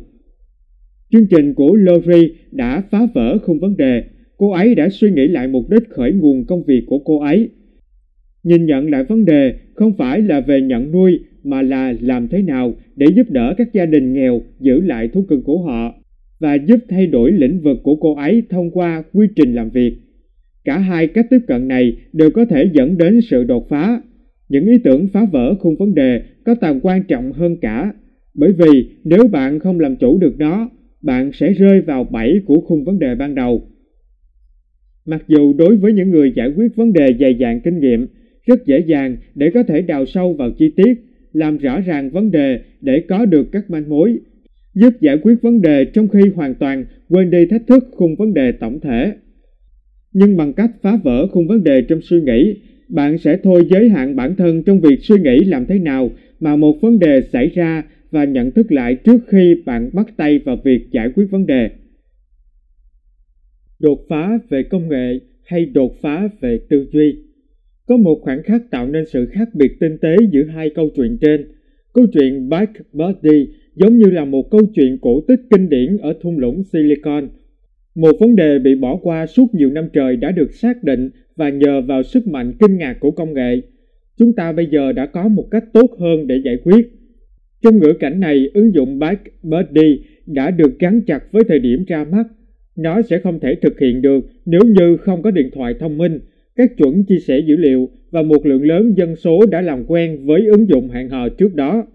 Chương trình của Lori đã phá vỡ khung vấn đề. Cô ấy đã suy nghĩ lại mục đích khởi nguồn công việc của cô ấy. Nhìn nhận lại vấn đề không phải là về nhận nuôi, mà là làm thế nào để giúp đỡ các gia đình nghèo giữ lại thú cưng của họ và giúp thay đổi lĩnh vực của cô ấy thông qua quy trình làm việc. Cả hai cách tiếp cận này đều có thể dẫn đến sự đột phá. Những ý tưởng phá vỡ khung vấn đề có tầm quan trọng hơn cả, bởi vì nếu bạn không làm chủ được nó, bạn sẽ rơi vào bẫy của khung vấn đề ban đầu. Mặc dù đối với những người giải quyết vấn đề dày dạn kinh nghiệm, rất dễ dàng để có thể đào sâu vào chi tiết, làm rõ ràng vấn đề để có được các manh mối, giúp giải quyết vấn đề trong khi hoàn toàn quên đi thách thức khung vấn đề tổng thể. Nhưng bằng cách phá vỡ khung vấn đề trong suy nghĩ, bạn sẽ thôi giới hạn bản thân trong việc suy nghĩ làm thế nào mà một vấn đề xảy ra và nhận thức lại trước khi bạn bắt tay vào việc giải quyết vấn đề. Đột phá về công nghệ hay đột phá về tư duy Có một khoảng khắc tạo nên sự khác biệt tinh tế giữa hai câu chuyện trên. Câu chuyện Back Body giống như là một câu chuyện cổ tích kinh điển ở thung lũng Silicon. Một vấn đề bị bỏ qua suốt nhiều năm trời đã được xác định và nhờ vào sức mạnh kinh ngạc của công nghệ, chúng ta bây giờ đã có một cách tốt hơn để giải quyết. Trong ngữ cảnh này, ứng dụng BlackBerry đã được gắn chặt với thời điểm ra mắt. Nó sẽ không thể thực hiện được nếu như không có điện thoại thông minh, các chuẩn chia sẻ dữ liệu và một lượng lớn dân số đã làm quen với ứng dụng hẹn hò trước đó.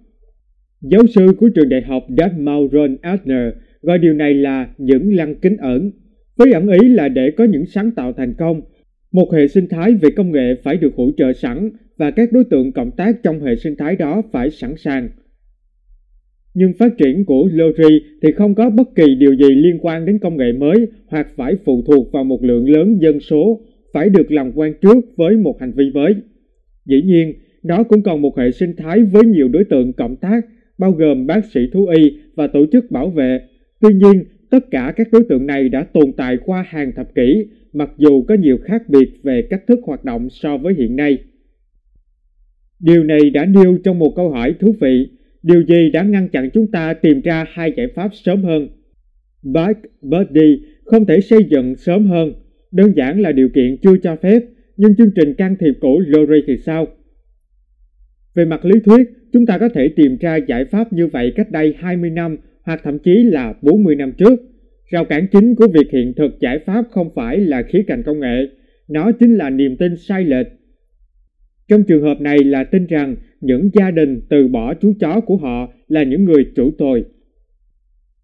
Giáo sư của trường đại học Dartmouth Ron Adner gọi điều này là những lăng kính ẩn, với ẩn ý là để có những sáng tạo thành công, một hệ sinh thái về công nghệ phải được hỗ trợ sẵn và các đối tượng cộng tác trong hệ sinh thái đó phải sẵn sàng. Nhưng phát triển của Lori thì không có bất kỳ điều gì liên quan đến công nghệ mới hoặc phải phụ thuộc vào một lượng lớn dân số phải được làm quen trước với một hành vi mới. Dĩ nhiên, nó cũng còn một hệ sinh thái với nhiều đối tượng cộng tác, bao gồm bác sĩ thú y và tổ chức bảo vệ. Tuy nhiên, tất cả các đối tượng này đã tồn tại qua hàng thập kỷ mặc dù có nhiều khác biệt về cách thức hoạt động so với hiện nay. Điều này đã nêu trong một câu hỏi thú vị, điều gì đã ngăn chặn chúng ta tìm ra hai giải pháp sớm hơn? Bike Buddy không thể xây dựng sớm hơn, đơn giản là điều kiện chưa cho phép, nhưng chương trình can thiệp của Lori thì sao? Về mặt lý thuyết, chúng ta có thể tìm ra giải pháp như vậy cách đây 20 năm hoặc thậm chí là 40 năm trước. Rào cản chính của việc hiện thực giải pháp không phải là khía cạnh công nghệ, nó chính là niềm tin sai lệch. Trong trường hợp này là tin rằng những gia đình từ bỏ chú chó của họ là những người chủ tồi.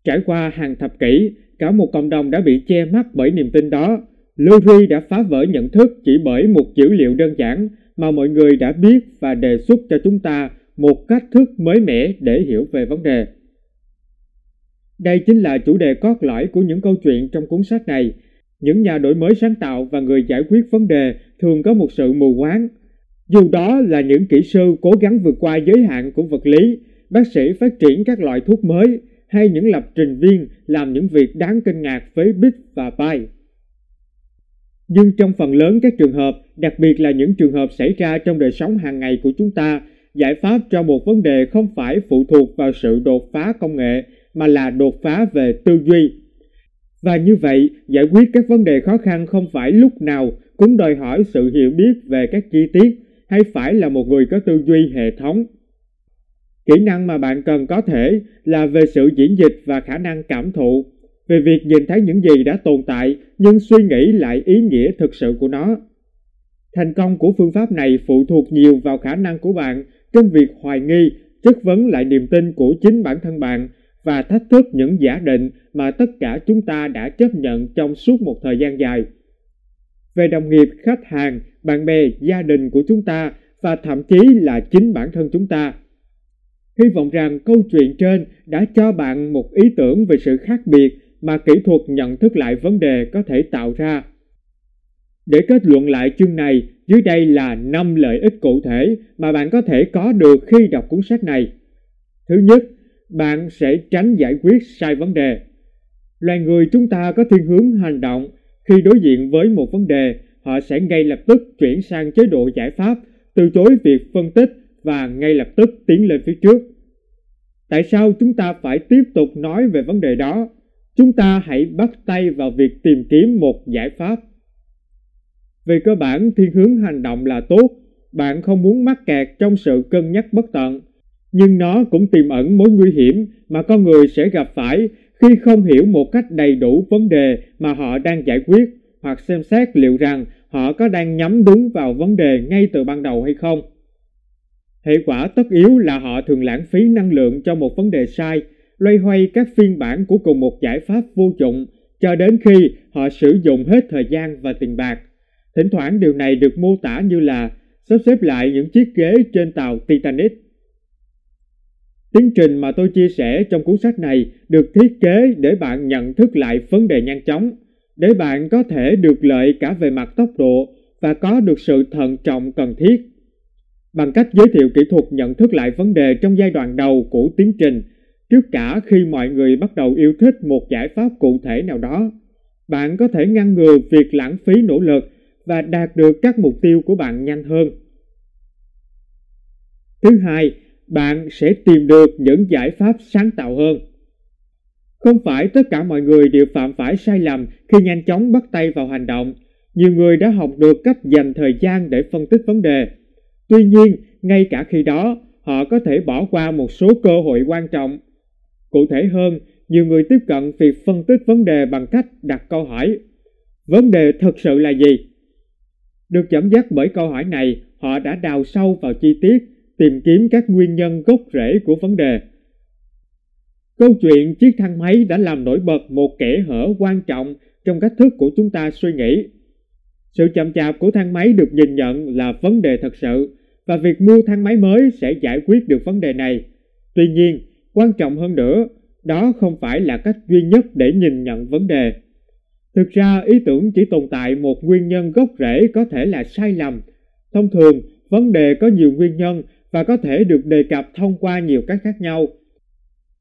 Trải qua hàng thập kỷ, cả một cộng đồng đã bị che mắt bởi niềm tin đó. Lurie đã phá vỡ nhận thức chỉ bởi một dữ liệu đơn giản mà mọi người đã biết và đề xuất cho chúng ta một cách thức mới mẻ để hiểu về vấn đề. Đây chính là chủ đề cốt lõi của những câu chuyện trong cuốn sách này. Những nhà đổi mới sáng tạo và người giải quyết vấn đề thường có một sự mù quáng. Dù đó là những kỹ sư cố gắng vượt qua giới hạn của vật lý, bác sĩ phát triển các loại thuốc mới, hay những lập trình viên làm những việc đáng kinh ngạc với bit và byte. Nhưng trong phần lớn các trường hợp, đặc biệt là những trường hợp xảy ra trong đời sống hàng ngày của chúng ta, giải pháp cho một vấn đề không phải phụ thuộc vào sự đột phá công nghệ mà là đột phá về tư duy. Và như vậy, giải quyết các vấn đề khó khăn không phải lúc nào cũng đòi hỏi sự hiểu biết về các chi tiết hay phải là một người có tư duy hệ thống. Kỹ năng mà bạn cần có thể là về sự diễn dịch và khả năng cảm thụ, về việc nhìn thấy những gì đã tồn tại nhưng suy nghĩ lại ý nghĩa thực sự của nó. Thành công của phương pháp này phụ thuộc nhiều vào khả năng của bạn trong việc hoài nghi, chất vấn lại niềm tin của chính bản thân bạn và thách thức những giả định mà tất cả chúng ta đã chấp nhận trong suốt một thời gian dài. Về đồng nghiệp, khách hàng, bạn bè, gia đình của chúng ta và thậm chí là chính bản thân chúng ta. Hy vọng rằng câu chuyện trên đã cho bạn một ý tưởng về sự khác biệt mà kỹ thuật nhận thức lại vấn đề có thể tạo ra. Để kết luận lại chương này, dưới đây là 5 lợi ích cụ thể mà bạn có thể có được khi đọc cuốn sách này. Thứ nhất, bạn sẽ tránh giải quyết sai vấn đề. Loài người chúng ta có thiên hướng hành động khi đối diện với một vấn đề, họ sẽ ngay lập tức chuyển sang chế độ giải pháp, từ chối việc phân tích và ngay lập tức tiến lên phía trước. Tại sao chúng ta phải tiếp tục nói về vấn đề đó? Chúng ta hãy bắt tay vào việc tìm kiếm một giải pháp. Về cơ bản, thiên hướng hành động là tốt. Bạn không muốn mắc kẹt trong sự cân nhắc bất tận. Nhưng nó cũng tiềm ẩn mối nguy hiểm mà con người sẽ gặp phải khi không hiểu một cách đầy đủ vấn đề mà họ đang giải quyết hoặc xem xét liệu rằng họ có đang nhắm đúng vào vấn đề ngay từ ban đầu hay không. Hệ quả tất yếu là họ thường lãng phí năng lượng cho một vấn đề sai, loay hoay các phiên bản của cùng một giải pháp vô dụng cho đến khi họ sử dụng hết thời gian và tiền bạc. Thỉnh thoảng điều này được mô tả như là sắp xếp lại những chiếc ghế trên tàu Titanic. Tiến trình mà tôi chia sẻ trong cuốn sách này được thiết kế để bạn nhận thức lại vấn đề nhanh chóng, để bạn có thể được lợi cả về mặt tốc độ và có được sự thận trọng cần thiết. Bằng cách giới thiệu kỹ thuật nhận thức lại vấn đề trong giai đoạn đầu của tiến trình, trước cả khi mọi người bắt đầu yêu thích một giải pháp cụ thể nào đó, bạn có thể ngăn ngừa việc lãng phí nỗ lực và đạt được các mục tiêu của bạn nhanh hơn. Thứ hai, bạn sẽ tìm được những giải pháp sáng tạo hơn. Không phải tất cả mọi người đều phạm phải sai lầm khi nhanh chóng bắt tay vào hành động. Nhiều người đã học được cách dành thời gian để phân tích vấn đề. Tuy nhiên, ngay cả khi đó, họ có thể bỏ qua một số cơ hội quan trọng. Cụ thể hơn, nhiều người tiếp cận việc phân tích vấn đề bằng cách đặt câu hỏi. Vấn đề thực sự là gì? Được dẫn dắt bởi câu hỏi này, họ đã đào sâu vào chi tiết, tìm kiếm các nguyên nhân gốc rễ của vấn đề. Câu chuyện chiếc thang máy đã làm nổi bật một kẽ hở quan trọng trong cách thức của chúng ta suy nghĩ. Sự chậm chạp của thang máy được nhìn nhận là vấn đề thật sự và việc mua thang máy mới sẽ giải quyết được vấn đề này. Tuy nhiên, quan trọng hơn nữa, đó không phải là cách duy nhất để nhìn nhận vấn đề. Thực ra, ý tưởng chỉ tồn tại một nguyên nhân gốc rễ có thể là sai lầm. Thông thường, vấn đề có nhiều nguyên nhân và có thể được đề cập thông qua nhiều cách khác nhau.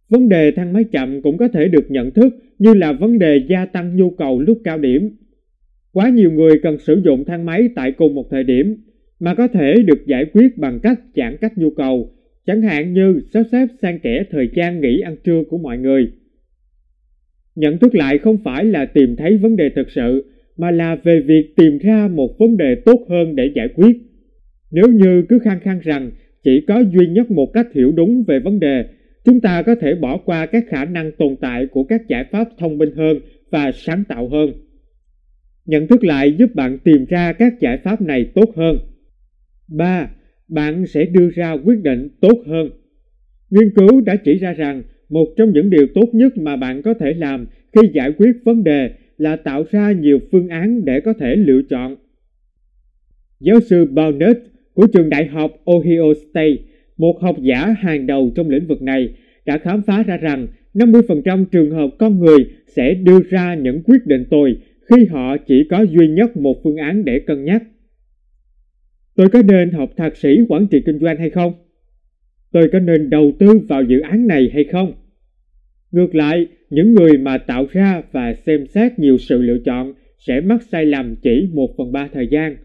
Vấn đề thang máy chậm cũng có thể được nhận thức như là vấn đề gia tăng nhu cầu lúc cao điểm. Quá nhiều người cần sử dụng thang máy tại cùng một thời điểm, mà có thể được giải quyết bằng cách giãn cách nhu cầu, chẳng hạn như sắp xếp sang kẽ thời gian nghỉ ăn trưa của mọi người. Nhận thức lại không phải là tìm thấy vấn đề thực sự, mà là về việc tìm ra một vấn đề tốt hơn để giải quyết. Nếu như cứ khăng khăng rằng chỉ có duy nhất một cách hiểu đúng về vấn đề, chúng ta có thể bỏ qua các khả năng tồn tại của các giải pháp thông minh hơn và sáng tạo hơn. Nhận thức lại giúp bạn tìm ra các giải pháp này tốt hơn. 3. Bạn sẽ đưa ra quyết định tốt hơn. Nghiên cứu đã chỉ ra rằng một trong những điều tốt nhất mà bạn có thể làm khi giải quyết vấn đề là tạo ra nhiều phương án để có thể lựa chọn. Giáo sư Barnett của trường đại học Ohio State, một học giả hàng đầu trong lĩnh vực này, đã khám phá ra rằng 50% trường hợp con người sẽ đưa ra những quyết định tồi khi họ chỉ có duy nhất một phương án để cân nhắc. Tôi có nên học thạc sĩ quản trị kinh doanh hay không? Tôi có nên đầu tư vào dự án này hay không? Ngược lại, những người mà tạo ra và xem xét nhiều sự lựa chọn sẽ mắc sai lầm chỉ một phần ba thời gian.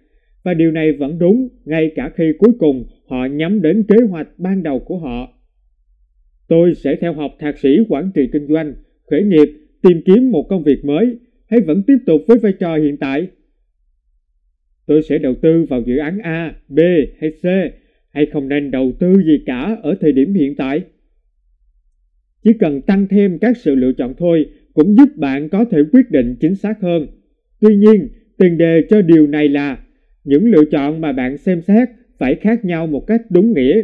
Và điều này vẫn đúng ngay cả khi cuối cùng họ nhắm đến kế hoạch ban đầu của họ. Tôi sẽ theo học thạc sĩ quản trị kinh doanh, khởi nghiệp, tìm kiếm một công việc mới hay vẫn tiếp tục với vai trò hiện tại? Tôi sẽ đầu tư vào dự án A, B hay C hay không nên đầu tư gì cả ở thời điểm hiện tại? Chỉ cần tăng thêm các sự lựa chọn thôi cũng giúp bạn có thể quyết định chính xác hơn. Tuy nhiên, tiền đề cho điều này là những lựa chọn mà bạn xem xét phải khác nhau một cách đúng nghĩa.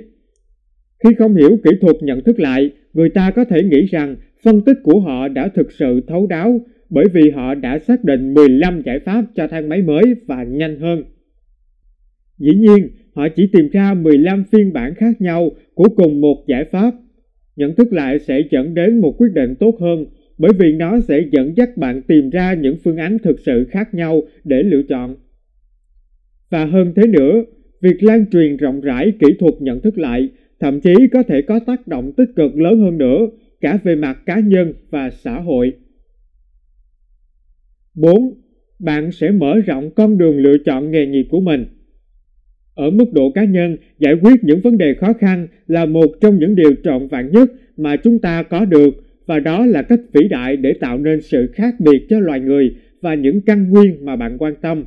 Khi không hiểu kỹ thuật nhận thức lại, người ta có thể nghĩ rằng phân tích của họ đã thực sự thấu đáo bởi vì họ đã xác định 15 giải pháp cho thang máy mới và nhanh hơn. Dĩ nhiên, họ chỉ tìm ra 15 phiên bản khác nhau của cùng một giải pháp. Nhận thức lại sẽ dẫn đến một quyết định tốt hơn bởi vì nó sẽ dẫn dắt bạn tìm ra những phương án thực sự khác nhau để lựa chọn. Và hơn thế nữa, việc lan truyền rộng rãi kỹ thuật nhận thức lại thậm chí có thể có tác động tích cực lớn hơn nữa cả về mặt cá nhân và xã hội. 4. Bạn sẽ mở rộng con đường lựa chọn nghề nghiệp của mình. Ở mức độ cá nhân, giải quyết những vấn đề khó khăn là một trong những điều trọn vẹn nhất mà chúng ta có được và đó là cách vĩ đại để tạo nên sự khác biệt cho loài người và những căn nguyên mà bạn quan tâm.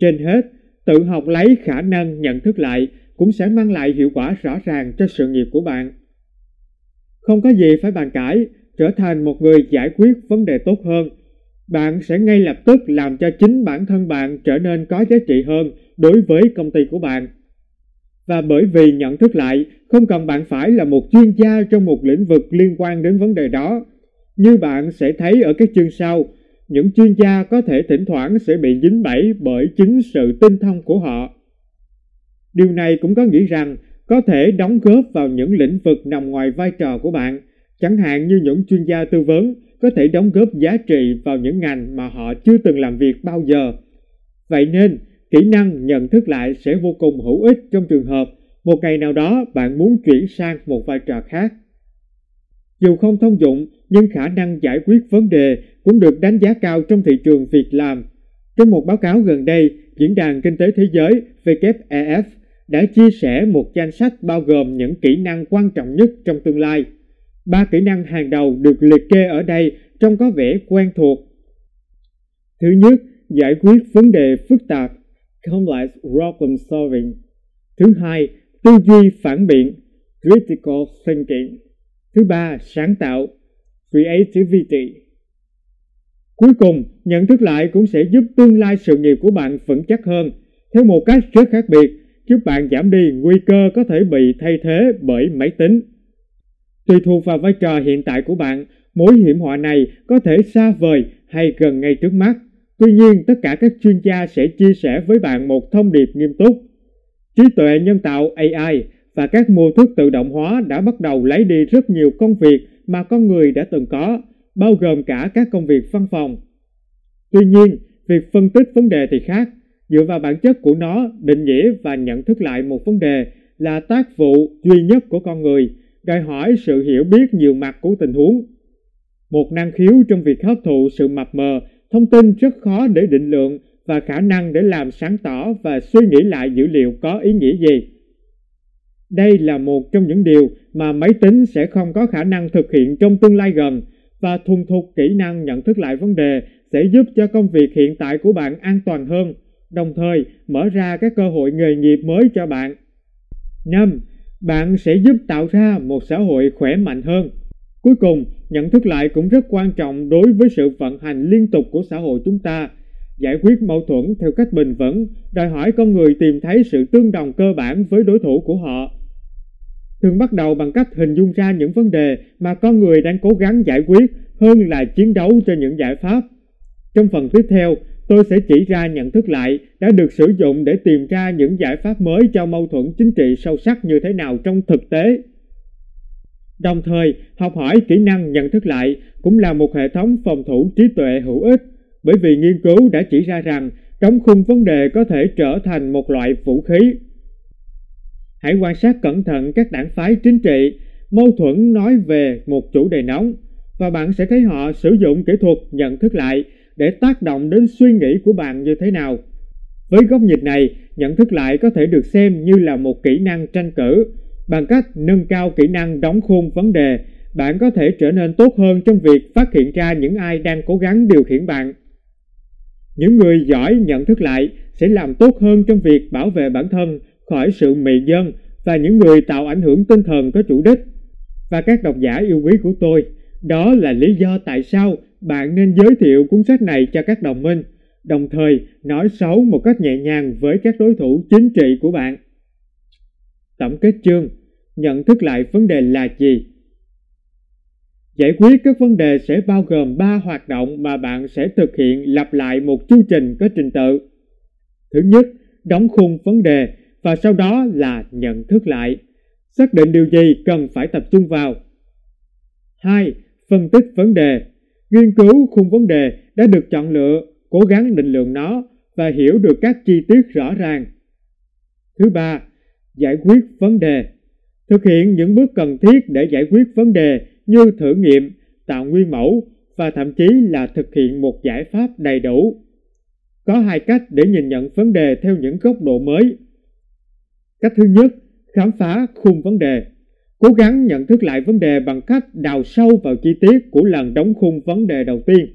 Trên hết, tự học lấy khả năng nhận thức lại cũng sẽ mang lại hiệu quả rõ ràng cho sự nghiệp của bạn. Không có gì phải bàn cãi, trở thành một người giải quyết vấn đề tốt hơn. Bạn sẽ ngay lập tức làm cho chính bản thân bạn trở nên có giá trị hơn đối với công ty của bạn. Và bởi vì nhận thức lại, không cần bạn phải là một chuyên gia trong một lĩnh vực liên quan đến vấn đề đó. Như bạn sẽ thấy ở các chương sau, những chuyên gia có thể thỉnh thoảng sẽ bị dính bẫy bởi chính sự tinh thông của họ. Điều này cũng có nghĩa rằng có thể đóng góp vào những lĩnh vực nằm ngoài vai trò của bạn, chẳng hạn như những chuyên gia tư vấn có thể đóng góp giá trị vào những ngành mà họ chưa từng làm việc bao giờ. Vậy nên, kỹ năng nhận thức lại sẽ vô cùng hữu ích trong trường hợp một ngày nào đó bạn muốn chuyển sang một vai trò khác. Dù không thông dụng, nhưng khả năng giải quyết vấn đề cũng được đánh giá cao trong thị trường việc làm. Trong một báo cáo gần đây, Diễn đàn Kinh tế Thế giới WEF đã chia sẻ một danh sách bao gồm những kỹ năng quan trọng nhất trong tương lai. Ba kỹ năng hàng đầu được liệt kê ở đây trông có vẻ quen thuộc. Thứ nhất, giải quyết vấn đề phức tạp, complex problem solving. Thứ hai, tư duy phản biện, critical thinking. Thứ ba, sáng tạo, creativity. Cuối cùng, nhận thức lại cũng sẽ giúp tương lai sự nghiệp của bạn vững chắc hơn. Theo một cách rất khác biệt, giúp bạn giảm đi nguy cơ có thể bị thay thế bởi máy tính. Tùy thuộc vào vai trò hiện tại của bạn, mối hiểm họa này có thể xa vời hay gần ngay trước mắt. Tuy nhiên, tất cả các chuyên gia sẽ chia sẻ với bạn một thông điệp nghiêm túc. Trí tuệ nhân tạo AI và các mô thức tự động hóa đã bắt đầu lấy đi rất nhiều công việc mà con người đã từng có, bao gồm cả các công việc văn phòng. Tuy nhiên, việc phân tích vấn đề thì khác. Dựa vào bản chất của nó định nghĩa và nhận thức lại một vấn đề là tác vụ duy nhất của con người đòi hỏi sự hiểu biết nhiều mặt của tình huống. Một năng khiếu trong việc hấp thụ sự mập mờ thông tin rất khó để định lượng và khả năng để làm sáng tỏ và suy nghĩ lại dữ liệu có ý nghĩa gì. Đây là một trong những điều mà máy tính sẽ không có khả năng thực hiện trong tương lai gần và thuần thục kỹ năng nhận thức lại vấn đề sẽ giúp cho công việc hiện tại của bạn an toàn hơn đồng thời mở ra các cơ hội nghề nghiệp mới cho bạn. 5. Bạn sẽ giúp tạo ra một xã hội khỏe mạnh hơn. Cuối cùng, nhận thức lại cũng rất quan trọng đối với sự vận hành liên tục của xã hội chúng ta. Giải quyết mâu thuẫn theo cách bình vững đòi hỏi con người tìm thấy sự tương đồng cơ bản với đối thủ của họ. Thường bắt đầu bằng cách hình dung ra những vấn đề mà con người đang cố gắng giải quyết hơn là chiến đấu cho những giải pháp. Trong phần tiếp theo, tôi sẽ chỉ ra nhận thức lại đã được sử dụng để tìm ra những giải pháp mới cho mâu thuẫn chính trị sâu sắc như thế nào trong thực tế. Đồng thời, học hỏi kỹ năng nhận thức lại cũng là một hệ thống phòng thủ trí tuệ hữu ích bởi vì nghiên cứu đã chỉ ra rằng trong khung vấn đề có thể trở thành một loại vũ khí. Hãy quan sát cẩn thận các đảng phái chính trị, mâu thuẫn nói về một chủ đề nóng và bạn sẽ thấy họ sử dụng kỹ thuật nhận thức lại để tác động đến suy nghĩ của bạn như thế nào. Với góc nhìn này, nhận thức lại có thể được xem như là một kỹ năng tranh cử. Bằng cách nâng cao kỹ năng đóng khung vấn đề, bạn có thể trở nên tốt hơn trong việc phát hiện ra những ai đang cố gắng điều khiển bạn. Những người giỏi nhận thức lại sẽ làm tốt hơn trong việc bảo vệ bản thân khỏi sự mị dân và những người tạo ảnh hưởng tinh thần có chủ đích. Và các độc giả yêu quý của tôi, đó là lý do tại sao bạn nên giới thiệu cuốn sách này cho các đồng minh, đồng thời nói xấu một cách nhẹ nhàng với các đối thủ chính trị của bạn. Tổng kết chương, nhận thức lại vấn đề là gì? Giải quyết các vấn đề sẽ bao gồm 3 hoạt động mà bạn sẽ thực hiện lặp lại một chu trình có trình tự. Thứ nhất, đóng khung vấn đề và sau đó là nhận thức lại. Xác định điều gì cần phải tập trung vào. 2. Phân tích vấn đề. Nghiên cứu khung vấn đề đã được chọn lựa, cố gắng định lượng nó và hiểu được các chi tiết rõ ràng. Thứ ba, giải quyết vấn đề. Thực hiện những bước cần thiết để giải quyết vấn đề như thử nghiệm, tạo nguyên mẫu và thậm chí là thực hiện một giải pháp đầy đủ. Có hai cách để nhìn nhận vấn đề theo những góc độ mới. Cách thứ nhất, khám phá khung vấn đề. Cố gắng nhận thức lại vấn đề bằng cách đào sâu vào chi tiết của lần đóng khung vấn đề đầu tiên.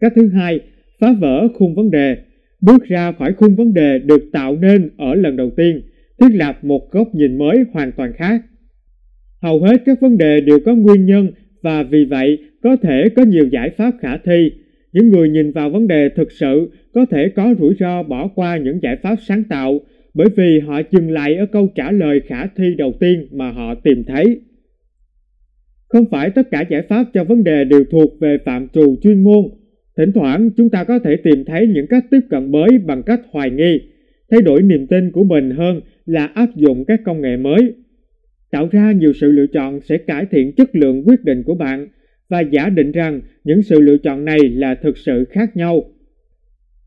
Cách thứ hai, phá vỡ khung vấn đề. Bước ra khỏi khung vấn đề được tạo nên ở lần đầu tiên, thiết lập một góc nhìn mới hoàn toàn khác. Hầu hết các vấn đề đều có nguyên nhân và vì vậy có thể có nhiều giải pháp khả thi. Những người nhìn vào vấn đề thực sự có thể có rủi ro bỏ qua những giải pháp sáng tạo bởi vì họ dừng lại ở câu trả lời khả thi đầu tiên mà họ tìm thấy. Không phải tất cả giải pháp cho vấn đề đều thuộc về phạm trù chuyên môn. Thỉnh thoảng chúng ta có thể tìm thấy những cách tiếp cận mới bằng cách hoài nghi, thay đổi niềm tin của mình hơn là áp dụng các công nghệ mới. Tạo ra nhiều sự lựa chọn sẽ cải thiện chất lượng quyết định của bạn và giả định rằng những sự lựa chọn này là thực sự khác nhau.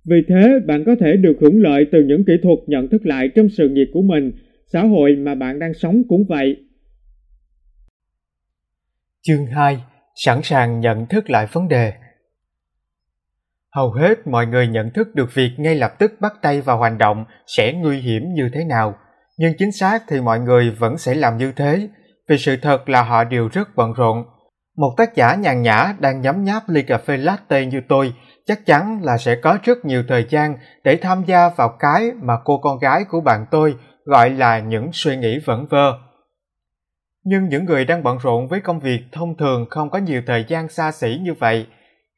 Vì thế, bạn có thể được hưởng lợi từ những kỹ thuật nhận thức lại trong sự nghiệp của mình, xã hội mà bạn đang sống cũng vậy.
Chương 2. Sẵn sàng nhận thức lại vấn đề Hầu hết mọi người nhận thức được việc ngay lập tức bắt tay vào hành động sẽ nguy hiểm như thế nào, nhưng chính xác thì mọi người vẫn sẽ làm như thế, vì sự thật là họ đều rất bận rộn. Một tác giả nhàn nhã đang nhấm nháp ly cà phê latte như tôi chắc chắn là sẽ có rất nhiều thời gian để tham gia vào cái mà cô con gái của bạn tôi gọi là những suy nghĩ vẩn vơ. Nhưng những người đang bận rộn với công việc thông thường không có nhiều thời gian xa xỉ như vậy.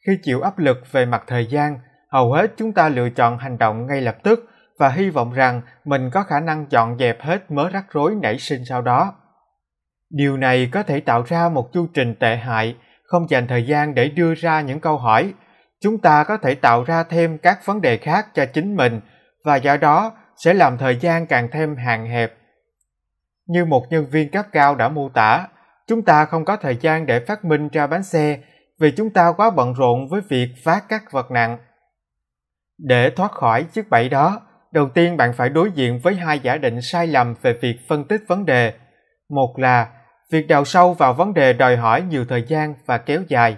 Khi chịu áp lực về mặt thời gian, hầu hết chúng ta lựa chọn hành động ngay lập tức và hy vọng rằng mình có khả năng dọn dẹp hết mớ rắc rối nảy sinh sau đó. Điều này có thể tạo ra một chu trình tệ hại, không dành thời gian để đưa ra những câu hỏi chúng ta có thể tạo ra thêm các vấn đề khác cho chính mình và do đó sẽ làm thời gian càng thêm hạn hẹp. Như một nhân viên cấp cao đã mô tả, chúng ta không có thời gian để phát minh ra bánh xe vì chúng ta quá bận rộn với việc vác các vật nặng. Để thoát khỏi chiếc bẫy đó, đầu tiên bạn phải đối diện với hai giả định sai lầm về việc phân tích vấn đề. Một là việc đào sâu vào vấn đề đòi hỏi nhiều thời gian và kéo dài.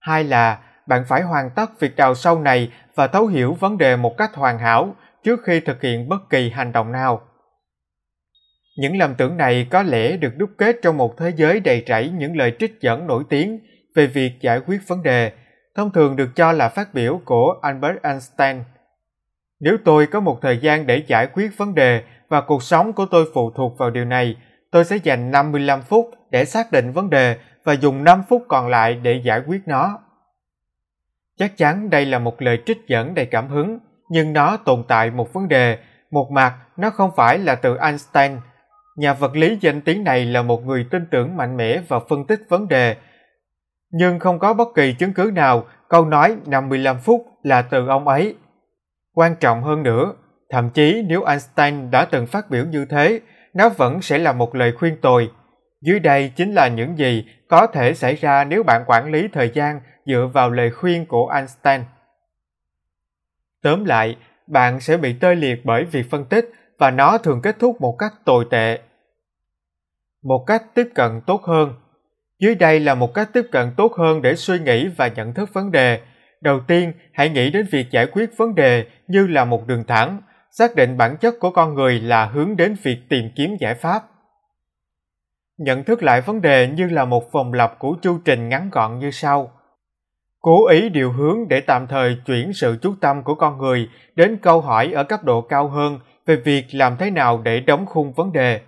Hai là bạn phải hoàn tất việc đào sâu này và thấu hiểu vấn đề một cách hoàn hảo trước khi thực hiện bất kỳ hành động nào. Những lầm tưởng này có lẽ được đúc kết trong một thế giới đầy rẫy những lời trích dẫn nổi tiếng về việc giải quyết vấn đề, thông thường được cho là phát biểu của Albert Einstein. Nếu tôi có một thời gian để giải quyết vấn đề và cuộc sống của tôi phụ thuộc vào điều này, tôi sẽ dành 55 phút để xác định vấn đề và dùng 5 phút còn lại để giải quyết nó. Chắc chắn đây là một lời trích dẫn đầy cảm hứng, nhưng nó tồn tại một vấn đề. Một mặt, nó không phải là từ Einstein. Nhà vật lý danh tiếng này là một người tin tưởng mạnh mẽ và phân tích vấn đề. Nhưng không có bất kỳ chứng cứ nào câu nói 55 phút là từ ông ấy. Quan trọng hơn nữa, thậm chí nếu Einstein đã từng phát biểu như thế, nó vẫn sẽ là một lời khuyên tồi. Dưới đây chính là những gì có thể xảy ra nếu bạn quản lý thời gian dựa vào lời khuyên của Einstein. Tóm lại, bạn sẽ bị tê liệt bởi việc phân tích và nó thường kết thúc một cách tồi tệ. Một cách tiếp cận tốt hơn Dưới đây là một cách tiếp cận tốt hơn để suy nghĩ và nhận thức vấn đề. Đầu tiên, hãy nghĩ đến việc giải quyết vấn đề như là một đường thẳng, xác định bản chất của con người là hướng đến việc tìm kiếm giải pháp. Nhận thức lại vấn đề như là một vòng lặp của chu trình ngắn gọn như sau cố ý điều hướng để tạm thời chuyển sự chú tâm của con người đến câu hỏi ở cấp độ cao hơn về việc làm thế nào để đóng khung vấn đề.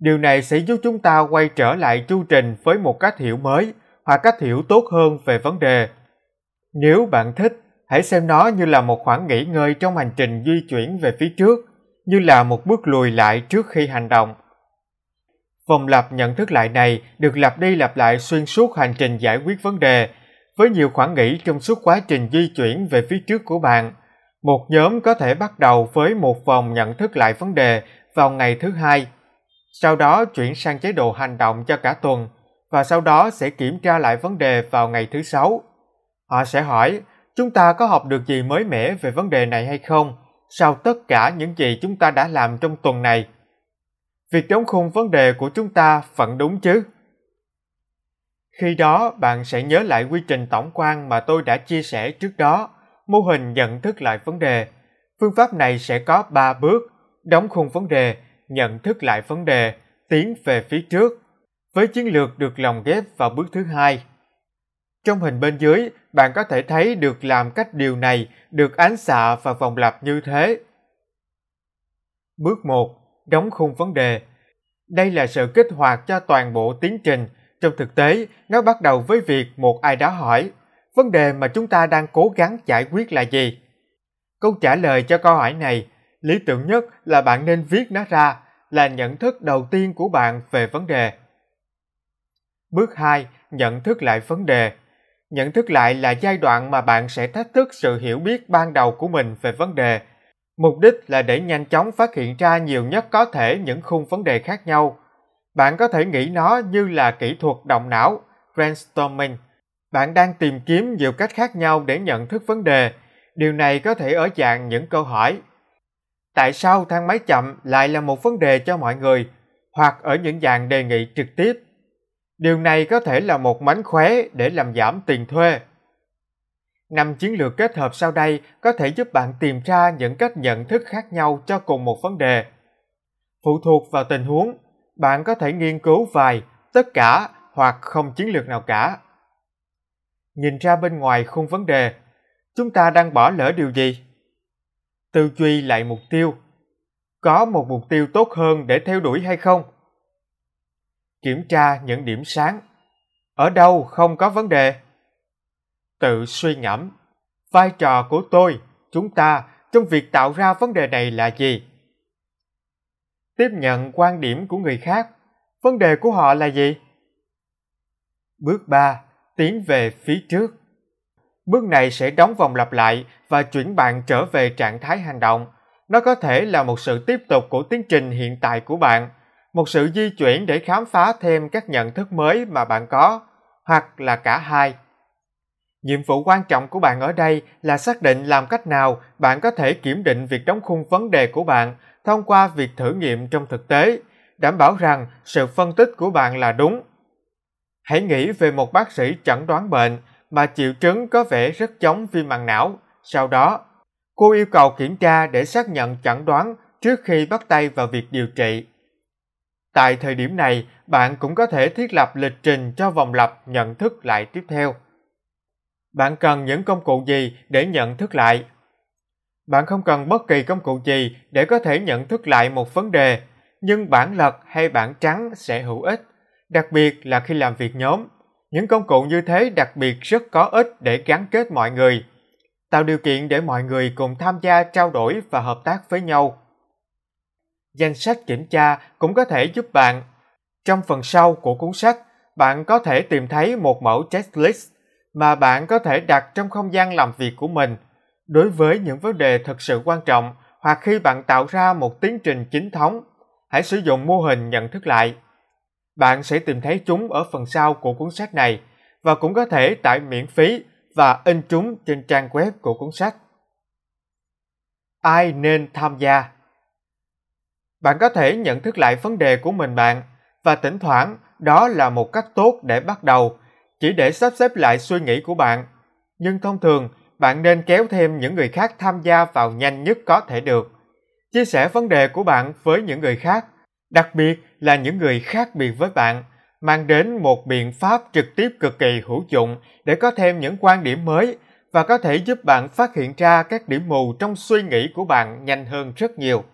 Điều này sẽ giúp chúng ta quay trở lại chu trình với một cách hiểu mới hoặc cách hiểu tốt hơn về vấn đề. Nếu bạn thích, hãy xem nó như là một khoảng nghỉ ngơi trong hành trình di chuyển về phía trước, như là một bước lùi lại trước khi hành động. Vòng lặp nhận thức lại này được lặp đi lặp lại xuyên suốt hành trình giải quyết vấn đề, với nhiều khoảng nghỉ trong suốt quá trình di chuyển về phía trước của bạn. Một nhóm có thể bắt đầu với một vòng nhận thức lại vấn đề vào ngày thứ hai, sau đó chuyển sang chế độ hành động cho cả tuần và sau đó sẽ kiểm tra lại vấn đề vào ngày thứ sáu. Họ sẽ hỏi, chúng ta có học được gì mới mẻ về vấn đề này hay không sau tất cả những gì chúng ta đã làm trong tuần này? Việc đóng khung vấn đề của chúng ta vẫn đúng chứ? Khi đó, bạn sẽ nhớ lại quy trình tổng quan mà tôi đã chia sẻ trước đó, mô hình nhận thức lại vấn đề. Phương pháp này sẽ có 3 bước, đóng khung vấn đề, nhận thức lại vấn đề, tiến về phía trước, với chiến lược được lồng ghép vào bước thứ hai. Trong hình bên dưới, bạn có thể thấy được làm cách điều này được ánh xạ và vòng lặp như thế. Bước 1. Đóng khung vấn đề. Đây là sự kích hoạt cho toàn bộ tiến trình. Trong thực tế, nó bắt đầu với việc một ai đó hỏi, vấn đề mà chúng ta đang cố gắng giải quyết là gì? Câu trả lời cho câu hỏi này, lý tưởng nhất là bạn nên viết nó ra, là nhận thức đầu tiên của bạn về vấn đề. Bước 2. Nhận thức lại vấn đề. Nhận thức lại là giai đoạn mà bạn sẽ thách thức sự hiểu biết ban đầu của mình về vấn đề. Mục đích là để nhanh chóng phát hiện ra nhiều nhất có thể những khung vấn đề khác nhau. Bạn có thể nghĩ nó như là kỹ thuật động não, brainstorming. Bạn đang tìm kiếm nhiều cách khác nhau để nhận thức vấn đề. Điều này có thể ở dạng những câu hỏi. Tại sao thang máy chậm lại là một vấn đề cho mọi người? Hoặc ở những dạng đề nghị trực tiếp Điều này có thể là một mánh khóe để làm giảm tiền thuê. Năm chiến lược kết hợp sau đây có thể giúp bạn tìm ra những cách nhận thức khác nhau cho cùng một vấn đề. Phụ thuộc vào tình huống, bạn có thể nghiên cứu vài, tất cả hoặc không chiến lược nào cả. Nhìn ra bên ngoài khung vấn đề, chúng ta đang bỏ lỡ điều gì? Tư duy lại mục tiêu. Có một mục tiêu tốt hơn để theo đuổi hay không? kiểm tra những điểm sáng ở đâu không có vấn đề tự suy ngẫm. Vai trò của tôi chúng ta trong việc tạo ra vấn đề này là gì? Tiếp nhận quan điểm của người khác. Vấn đề của họ là gì? Bước 3. tiến về phía trước. Bước này sẽ đóng vòng lặp lại và chuyển bạn trở về trạng thái hành động. Nó có thể là một sự tiếp tục của tiến trình hiện tại của bạn một sự di chuyển để khám phá thêm các nhận thức mới mà bạn có, hoặc là cả hai. Nhiệm vụ quan trọng của bạn ở đây là xác định làm cách nào bạn có thể kiểm định việc đóng khung vấn đề của bạn thông qua việc thử nghiệm trong thực tế, đảm bảo rằng sự phân tích của bạn là đúng. Hãy nghĩ về một bác sĩ chẩn đoán bệnh mà triệu chứng có vẻ rất giống viêm màng não. Sau đó, cô yêu cầu kiểm tra để xác nhận chẩn đoán trước khi bắt tay vào việc điều trị. Tại thời điểm này, bạn cũng có thể thiết lập lịch trình cho vòng lặp nhận thức lại tiếp theo. Bạn cần những công cụ gì để nhận thức lại? Bạn không cần bất kỳ công cụ gì để có thể nhận thức lại một vấn đề, nhưng bản lật hay bản trắng sẽ hữu ích, đặc biệt là khi làm việc nhóm. Những công cụ như thế đặc biệt rất có ích để gắn kết mọi người, tạo điều kiện để mọi người cùng tham gia trao đổi và hợp tác với nhau danh sách kiểm tra cũng có thể giúp bạn. Trong phần sau của cuốn sách, bạn có thể tìm thấy một mẫu checklist mà bạn có thể đặt trong không gian làm việc của mình. Đối với những vấn đề thực sự quan trọng hoặc khi bạn tạo ra một tiến trình chính thống, hãy sử dụng mô hình nhận thức lại. Bạn sẽ tìm thấy chúng ở phần sau của cuốn sách này và cũng có thể tải miễn phí và in chúng trên trang web của cuốn sách. Ai nên tham gia? Bạn có thể nhận thức lại vấn đề của mình bạn và thỉnh thoảng đó là một cách tốt để bắt đầu chỉ để sắp xếp lại suy nghĩ của bạn. Nhưng thông thường bạn nên kéo thêm những người khác tham gia vào nhanh nhất có thể được. Chia sẻ vấn đề của bạn với những người khác đặc biệt là những người khác biệt với bạn mang đến một biện pháp trực tiếp cực kỳ hữu dụng để có thêm những quan điểm mới và có thể giúp bạn phát hiện ra các điểm mù trong suy nghĩ của bạn nhanh hơn rất nhiều.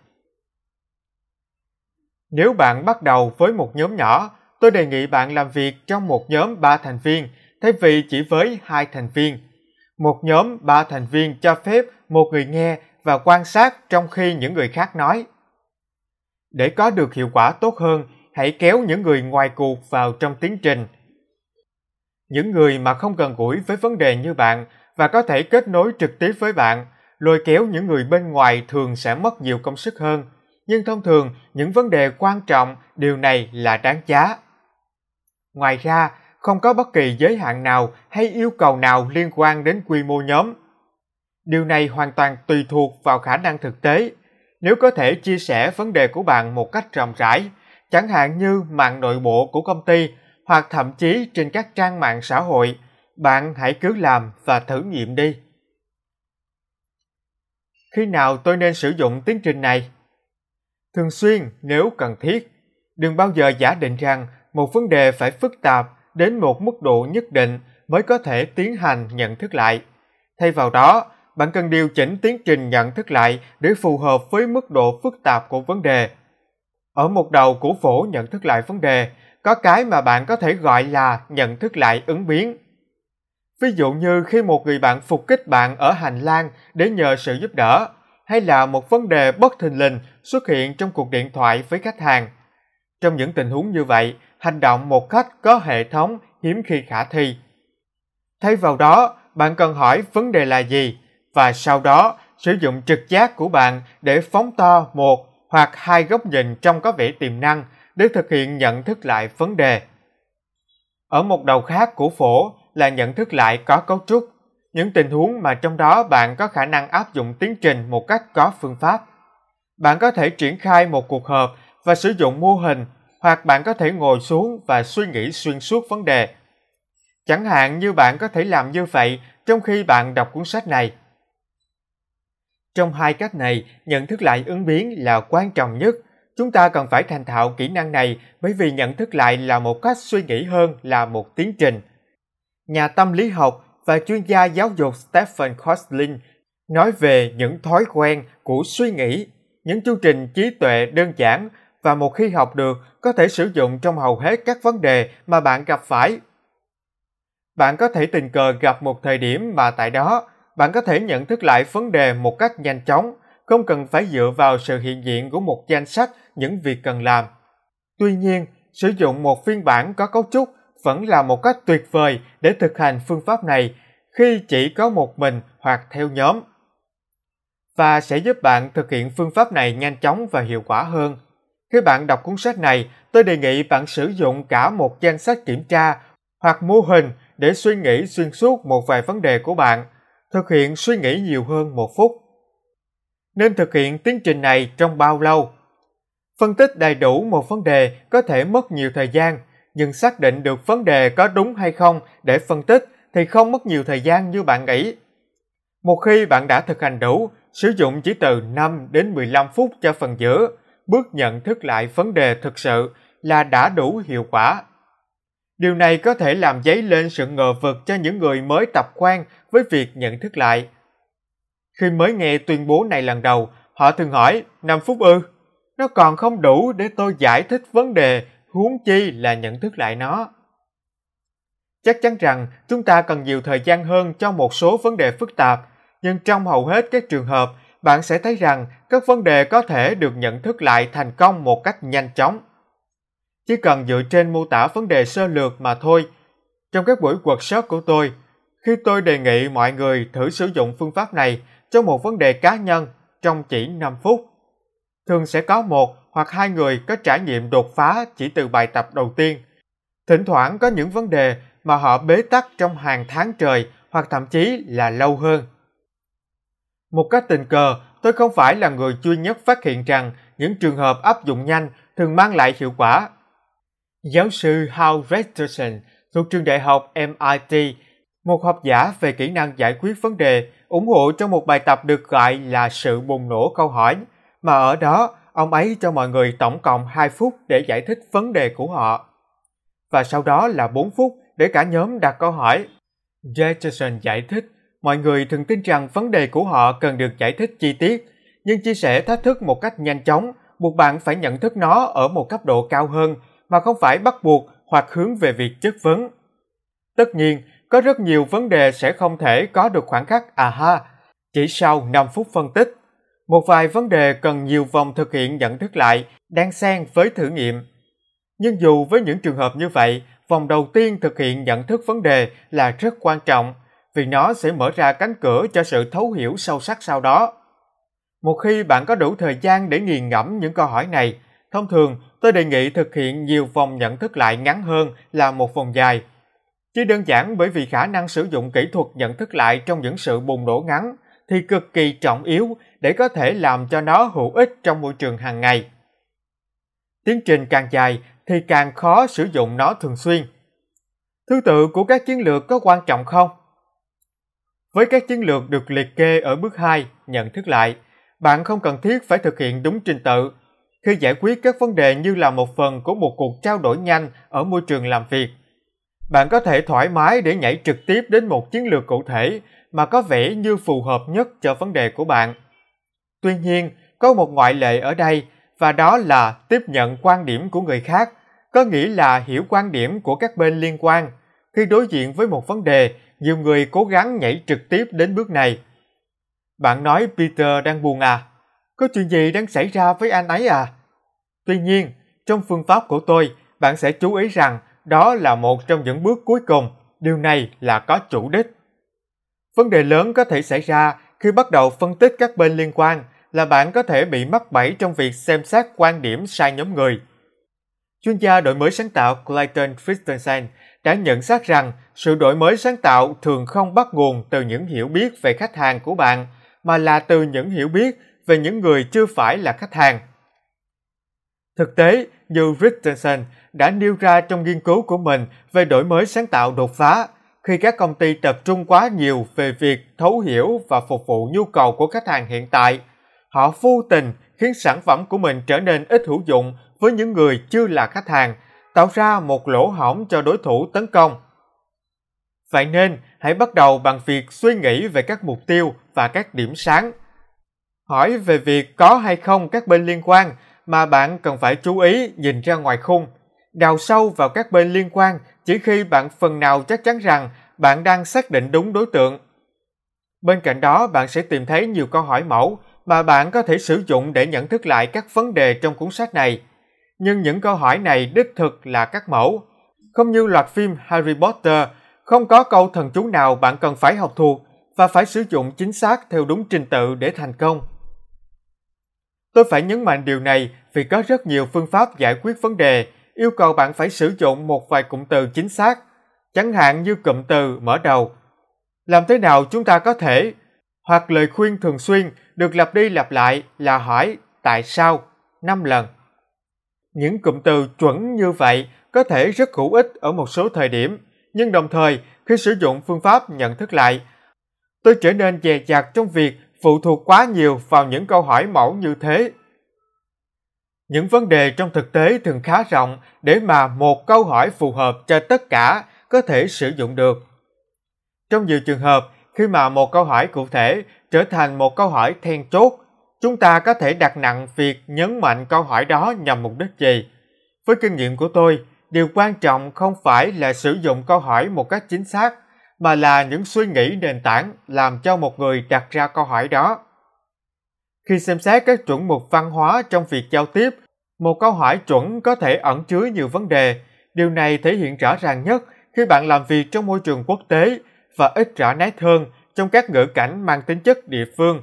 Nếu bạn bắt đầu với một nhóm nhỏ, tôi đề nghị bạn làm việc trong một nhóm 3 thành viên thay vì chỉ với hai thành viên. Một nhóm 3 thành viên cho phép một người nghe và quan sát trong khi những người khác nói. Để có được hiệu quả tốt hơn, hãy kéo những người ngoài cuộc vào trong tiến trình. Những người mà không gần gũi với vấn đề như bạn và có thể kết nối trực tiếp với bạn, lôi kéo những người bên ngoài thường sẽ mất nhiều công sức hơn. Nhưng thông thường, những vấn đề quan trọng, điều này là đáng giá. Ngoài ra, không có bất kỳ giới hạn nào hay yêu cầu nào liên quan đến quy mô nhóm. Điều này hoàn toàn tùy thuộc vào khả năng thực tế. Nếu có thể chia sẻ vấn đề của bạn một cách rộng rãi, chẳng hạn như mạng nội bộ của công ty hoặc thậm chí trên các trang mạng xã hội, bạn hãy cứ làm và thử nghiệm đi. Khi nào tôi nên sử dụng tiến trình này? Thường xuyên nếu cần thiết. Đừng bao giờ giả định rằng một vấn đề phải phức tạp đến một mức độ nhất định mới có thể tiến hành nhận thức lại. Thay vào đó, bạn cần điều chỉnh tiến trình nhận thức lại để phù hợp với mức độ phức tạp của vấn đề. Ở một đầu của phổ nhận thức lại vấn đề, có cái mà bạn có thể gọi là nhận thức lại ứng biến. Ví dụ như khi một người bạn phục kích bạn ở hành lang để nhờ sự giúp đỡ, hay là một vấn đề bất thình lình xuất hiện trong cuộc điện thoại với khách hàng. Trong những tình huống như vậy, hành động một cách có hệ thống hiếm khi khả thi. Thay vào đó, bạn cần hỏi vấn đề là gì và sau đó sử dụng trực giác của bạn để phóng to một hoặc hai góc nhìn trong có vẻ tiềm năng để thực hiện nhận thức lại vấn đề. Ở một đầu khác của phổ là nhận thức lại có cấu trúc, những tình huống mà trong đó bạn có khả năng áp dụng tiến trình một cách có phương pháp. Bạn có thể triển khai một cuộc họp và sử dụng mô hình hoặc bạn có thể ngồi xuống và suy nghĩ xuyên suốt vấn đề. Chẳng hạn như bạn có thể làm như vậy trong khi bạn đọc cuốn sách này. Trong hai cách này, nhận thức lại ứng biến là quan trọng nhất. Chúng ta cần phải thành thạo kỹ năng này bởi vì nhận thức lại là một cách suy nghĩ hơn là một tiến trình. Nhà tâm lý học và chuyên gia giáo dục Stephen Kostlin nói về những thói quen của suy nghĩ, những chương trình trí tuệ đơn giản và một khi học được có thể sử dụng trong hầu hết các vấn đề mà bạn gặp phải. Bạn có thể tình cờ gặp một thời điểm mà tại đó bạn có thể nhận thức lại vấn đề một cách nhanh chóng, không cần phải dựa vào sự hiện diện của một danh sách những việc cần làm. Tuy nhiên, sử dụng một phiên bản có cấu trúc vẫn là một cách tuyệt vời để thực hành phương pháp này khi chỉ có một mình hoặc theo nhóm và sẽ giúp bạn thực hiện phương pháp này nhanh chóng và hiệu quả hơn. Khi bạn đọc cuốn sách này, tôi đề nghị bạn sử dụng cả một danh sách kiểm tra hoặc mô hình để suy nghĩ xuyên suốt một vài vấn đề của bạn thực hiện suy nghĩ nhiều hơn một phút. Nên thực hiện tiến trình này trong bao lâu? Phân tích đầy đủ một vấn đề có thể mất nhiều thời gian, nhưng xác định được vấn đề có đúng hay không để phân tích thì không mất nhiều thời gian như bạn nghĩ. Một khi bạn đã thực hành đủ, sử dụng chỉ từ 5 đến 15 phút cho phần giữa, bước nhận thức lại vấn đề thực sự là đã đủ hiệu quả. Điều này có thể làm dấy lên sự ngờ vực cho những người mới tập quen với việc nhận thức lại. Khi mới nghe tuyên bố này lần đầu, họ thường hỏi 5 phút ư? Nó còn không đủ để tôi giải thích vấn đề, huống chi là nhận thức lại nó. Chắc chắn rằng chúng ta cần nhiều thời gian hơn cho một số vấn đề phức tạp, nhưng trong hầu hết các trường hợp, bạn sẽ thấy rằng các vấn đề có thể được nhận thức lại thành công một cách nhanh chóng. Chỉ cần dựa trên mô tả vấn đề sơ lược mà thôi. Trong các buổi workshop của tôi, khi tôi đề nghị mọi người thử sử dụng phương pháp này cho một vấn đề cá nhân trong chỉ 5 phút, thường sẽ có một hoặc hai người có trải nghiệm đột phá chỉ từ bài tập đầu tiên. Thỉnh thoảng có những vấn đề mà họ bế tắc trong hàng tháng trời hoặc thậm chí là lâu hơn. Một cách tình cờ, tôi không phải là người duy nhất phát hiện rằng những trường hợp áp dụng nhanh thường mang lại hiệu quả. Giáo sư Hal Richardson thuộc trường đại học MIT một học giả về kỹ năng giải quyết vấn đề ủng hộ trong một bài tập được gọi là sự bùng nổ câu hỏi, mà ở đó ông ấy cho mọi người tổng cộng 2 phút để giải thích vấn đề của họ. Và sau đó là 4 phút để cả nhóm đặt câu hỏi. Richardson giải thích, mọi người thường tin rằng vấn đề của họ cần được giải thích chi tiết, nhưng chia sẻ thách thức một cách nhanh chóng, buộc bạn phải nhận thức nó ở một cấp độ cao hơn, mà không phải bắt buộc hoặc hướng về việc chất vấn. Tất nhiên, có rất nhiều vấn đề sẽ không thể có được khoảng khắc à aha chỉ sau 5 phút phân tích. Một vài vấn đề cần nhiều vòng thực hiện nhận thức lại, đang xen với thử nghiệm. Nhưng dù với những trường hợp như vậy, vòng đầu tiên thực hiện nhận thức vấn đề là rất quan trọng vì nó sẽ mở ra cánh cửa cho sự thấu hiểu sâu sắc sau đó. Một khi bạn có đủ thời gian để nghiền ngẫm những câu hỏi này, thông thường tôi đề nghị thực hiện nhiều vòng nhận thức lại ngắn hơn là một vòng dài. Chỉ đơn giản bởi vì khả năng sử dụng kỹ thuật nhận thức lại trong những sự bùng nổ ngắn thì cực kỳ trọng yếu để có thể làm cho nó hữu ích trong môi trường hàng ngày. Tiến trình càng dài thì càng khó sử dụng nó thường xuyên. Thứ tự của các chiến lược có quan trọng không? Với các chiến lược được liệt kê ở bước 2, nhận thức lại, bạn không cần thiết phải thực hiện đúng trình tự. Khi giải quyết các vấn đề như là một phần của một cuộc trao đổi nhanh ở môi trường làm việc, bạn có thể thoải mái để nhảy trực tiếp đến một chiến lược cụ thể mà có vẻ như phù hợp nhất cho vấn đề của bạn. Tuy nhiên, có một ngoại lệ ở đây và đó là tiếp nhận quan điểm của người khác, có nghĩa là hiểu quan điểm của các bên liên quan. Khi đối diện với một vấn đề, nhiều người cố gắng nhảy trực tiếp đến bước này. Bạn nói Peter đang buồn à? Có chuyện gì đang xảy ra với anh ấy à? Tuy nhiên, trong phương pháp của tôi, bạn sẽ chú ý rằng đó là một trong những bước cuối cùng. Điều này là có chủ đích. Vấn đề lớn có thể xảy ra khi bắt đầu phân tích các bên liên quan là bạn có thể bị mắc bẫy trong việc xem xét quan điểm sai nhóm người. Chuyên gia đổi mới sáng tạo Clayton Christensen đã nhận xét rằng sự đổi mới sáng tạo thường không bắt nguồn từ những hiểu biết về khách hàng của bạn mà là từ những hiểu biết về những người chưa phải là khách hàng. Thực tế, như Richardson đã nêu ra trong nghiên cứu của mình về đổi mới sáng tạo đột phá, khi các công ty tập trung quá nhiều về việc thấu hiểu và phục vụ nhu cầu của khách hàng hiện tại, họ vô tình khiến sản phẩm của mình trở nên ít hữu dụng với những người chưa là khách hàng, tạo ra một lỗ hổng cho đối thủ tấn công. Vậy nên, hãy bắt đầu bằng việc suy nghĩ về các mục tiêu và các điểm sáng. Hỏi về việc có hay không các bên liên quan mà bạn cần phải chú ý nhìn ra ngoài khung. Đào sâu vào các bên liên quan chỉ khi bạn phần nào chắc chắn rằng bạn đang xác định đúng đối tượng. Bên cạnh đó, bạn sẽ tìm thấy nhiều câu hỏi mẫu mà bạn có thể sử dụng để nhận thức lại các vấn đề trong cuốn sách này. Nhưng những câu hỏi này đích thực là các mẫu. Không như loạt phim Harry Potter, không có câu thần chú nào bạn cần phải học thuộc và phải sử dụng chính xác theo đúng trình tự để thành công. Tôi phải nhấn mạnh điều này vì có rất nhiều phương pháp giải quyết vấn đề yêu cầu bạn phải sử dụng một vài cụm từ chính xác, chẳng hạn như cụm từ mở đầu. Làm thế nào chúng ta có thể hoặc lời khuyên thường xuyên được lặp đi lặp lại là hỏi tại sao năm lần. Những cụm từ chuẩn như vậy có thể rất hữu ích ở một số thời điểm, nhưng đồng thời khi sử dụng phương pháp nhận thức lại, tôi trở nên dè dặt trong việc phụ thuộc quá nhiều vào những câu hỏi mẫu như thế. Những vấn đề trong thực tế thường khá rộng để mà một câu hỏi phù hợp cho tất cả có thể sử dụng được. Trong nhiều trường hợp, khi mà một câu hỏi cụ thể trở thành một câu hỏi then chốt, chúng ta có thể đặt nặng việc nhấn mạnh câu hỏi đó nhằm mục đích gì. Với kinh nghiệm của tôi, điều quan trọng không phải là sử dụng câu hỏi một cách chính xác, mà là những suy nghĩ nền tảng làm cho một người đặt ra câu hỏi đó. Khi xem xét các chuẩn mực văn hóa trong việc giao tiếp, một câu hỏi chuẩn có thể ẩn chứa nhiều vấn đề. Điều này thể hiện rõ ràng nhất khi bạn làm việc trong môi trường quốc tế và ít rõ nét hơn trong các ngữ cảnh mang tính chất địa phương.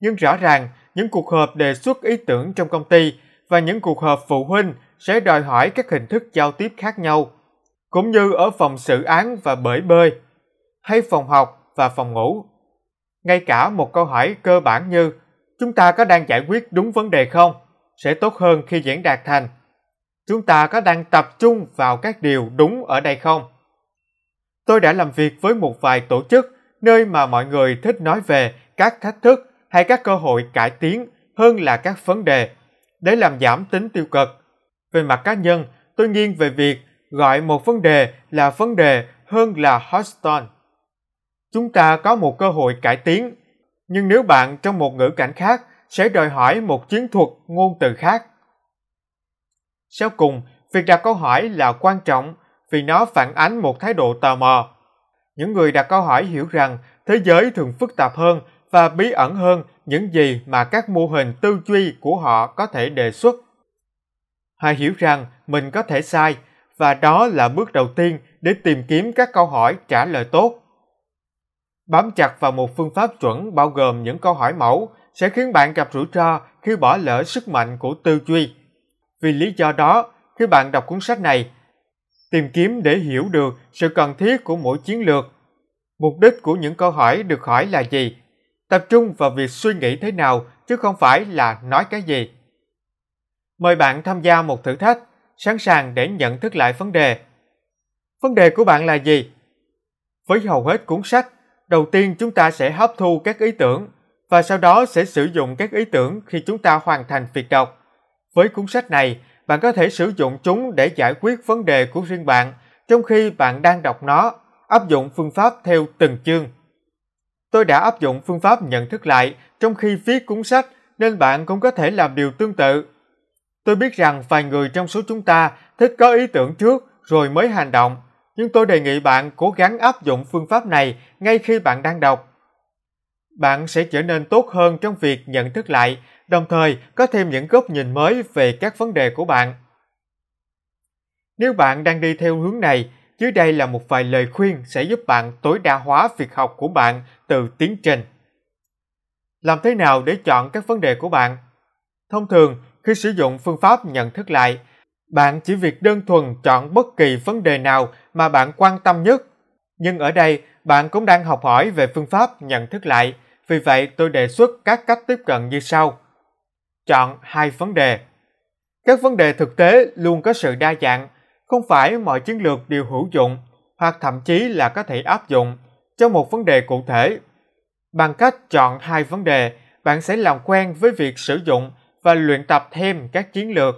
Nhưng rõ ràng, những cuộc họp đề xuất ý tưởng trong công ty và những cuộc họp phụ huynh sẽ đòi hỏi các hình thức giao tiếp khác nhau, cũng như ở phòng xử án và bể bơi, hay phòng học và phòng ngủ. Ngay cả một câu hỏi cơ bản như chúng ta có đang giải quyết đúng vấn đề không sẽ tốt hơn khi diễn đạt thành chúng ta có đang tập trung vào các điều đúng ở đây không tôi đã làm việc với một vài tổ chức nơi mà mọi người thích nói về các thách thức hay các cơ hội cải tiến hơn là các vấn đề để làm giảm tính tiêu cực về mặt cá nhân tôi nghiêng về việc gọi một vấn đề là vấn đề hơn là hotstone chúng ta có một cơ hội cải tiến nhưng nếu bạn trong một ngữ cảnh khác sẽ đòi hỏi một chiến thuật ngôn từ khác. Sau cùng, việc đặt câu hỏi là quan trọng vì nó phản ánh một thái độ tò mò. Những người đặt câu hỏi hiểu rằng thế giới thường phức tạp hơn và bí ẩn hơn những gì mà các mô hình tư duy của họ có thể đề xuất. Hãy hiểu rằng mình có thể sai và đó là bước đầu tiên để tìm kiếm các câu hỏi trả lời tốt. Bám chặt vào một phương pháp chuẩn bao gồm những câu hỏi mẫu sẽ khiến bạn gặp rủi ro khi bỏ lỡ sức mạnh của tư duy. Vì lý do đó, khi bạn đọc cuốn sách này, tìm kiếm để hiểu được sự cần thiết của mỗi chiến lược. Mục đích của những câu hỏi được hỏi là gì? Tập trung vào việc suy nghĩ thế nào chứ không phải là nói cái gì. Mời bạn tham gia một thử thách, sẵn sàng để nhận thức lại vấn đề. Vấn đề của bạn là gì? Với hầu hết cuốn sách, đầu tiên chúng ta sẽ hấp thu các ý tưởng và sau đó sẽ sử dụng các ý tưởng khi chúng ta hoàn thành việc đọc. Với cuốn sách này, bạn có thể sử dụng chúng để giải quyết vấn đề của riêng bạn trong khi bạn đang đọc nó, áp dụng phương pháp theo từng chương. Tôi đã áp dụng phương pháp nhận thức lại trong khi viết cuốn sách nên bạn cũng có thể làm điều tương tự. Tôi biết rằng vài người trong số chúng ta thích có ý tưởng trước rồi mới hành động, nhưng tôi đề nghị bạn cố gắng áp dụng phương pháp này ngay khi bạn đang đọc. Bạn sẽ trở nên tốt hơn trong việc nhận thức lại, đồng thời có thêm những góc nhìn mới về các vấn đề của bạn. Nếu bạn đang đi theo hướng này, dưới đây là một vài lời khuyên sẽ giúp bạn tối đa hóa việc học của bạn từ tiến trình. Làm thế nào để chọn các vấn đề của bạn? Thông thường, khi sử dụng phương pháp nhận thức lại, bạn chỉ việc đơn thuần chọn bất kỳ vấn đề nào mà bạn quan tâm nhất. Nhưng ở đây, bạn cũng đang học hỏi về phương pháp nhận thức lại, vì vậy tôi đề xuất các cách tiếp cận như sau. Chọn hai vấn đề. Các vấn đề thực tế luôn có sự đa dạng, không phải mọi chiến lược đều hữu dụng hoặc thậm chí là có thể áp dụng cho một vấn đề cụ thể. Bằng cách chọn hai vấn đề, bạn sẽ làm quen với việc sử dụng và luyện tập thêm các chiến lược.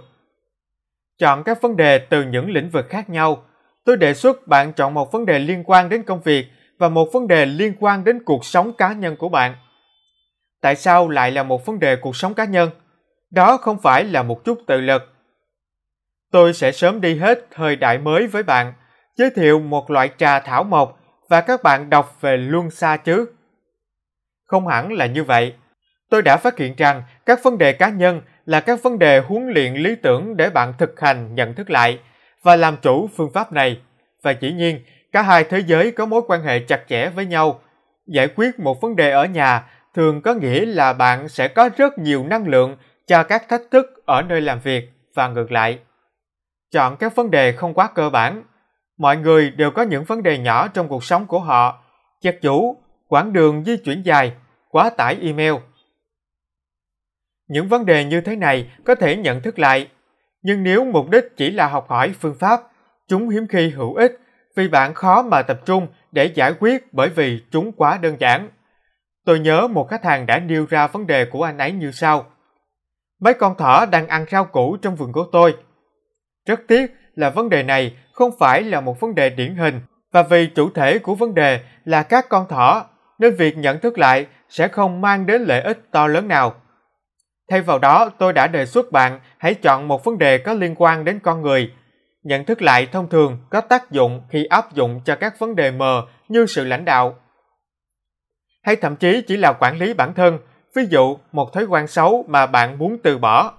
Chọn các vấn đề từ những lĩnh vực khác nhau. Tôi đề xuất bạn chọn một vấn đề liên quan đến công việc và một vấn đề liên quan đến cuộc sống cá nhân của bạn. Tại sao lại là một vấn đề cuộc sống cá nhân? Đó không phải là một chút tự lực. Tôi sẽ sớm đi hết thời đại mới với bạn, giới thiệu một loại trà thảo mộc và các bạn đọc về luân xa chứ Không hẳn là như vậy. Tôi đã phát hiện rằng các vấn đề cá nhân là các vấn đề huấn luyện lý tưởng để bạn thực hành nhận thức lại và làm chủ phương pháp này. Và dĩ nhiên, cả hai thế giới có mối quan hệ chặt chẽ với nhau. Giải quyết một vấn đề ở nhà thường có nghĩa là bạn sẽ có rất nhiều năng lượng cho các thách thức ở nơi làm việc và ngược lại. Chọn các vấn đề không quá cơ bản. Mọi người đều có những vấn đề nhỏ trong cuộc sống của họ. chật chủ, quãng đường di chuyển dài, quá tải email. Những vấn đề như thế này có thể nhận thức lại, nhưng nếu mục đích chỉ là học hỏi phương pháp, chúng hiếm khi hữu ích vì bạn khó mà tập trung để giải quyết bởi vì chúng quá đơn giản. Tôi nhớ một khách hàng đã nêu ra vấn đề của anh ấy như sau. Mấy con thỏ đang ăn rau củ trong vườn của tôi. Rất tiếc là vấn đề này không phải là một vấn đề điển hình và vì chủ thể của vấn đề là các con thỏ nên việc nhận thức lại sẽ không mang đến lợi ích to lớn nào. Thay vào đó, tôi đã đề xuất bạn hãy chọn một vấn đề có liên quan đến con người. Nhận thức lại thông thường có tác dụng khi áp dụng cho các vấn đề mờ như sự lãnh đạo. Hay thậm chí chỉ là quản lý bản thân, ví dụ một thói quen xấu mà bạn muốn từ bỏ.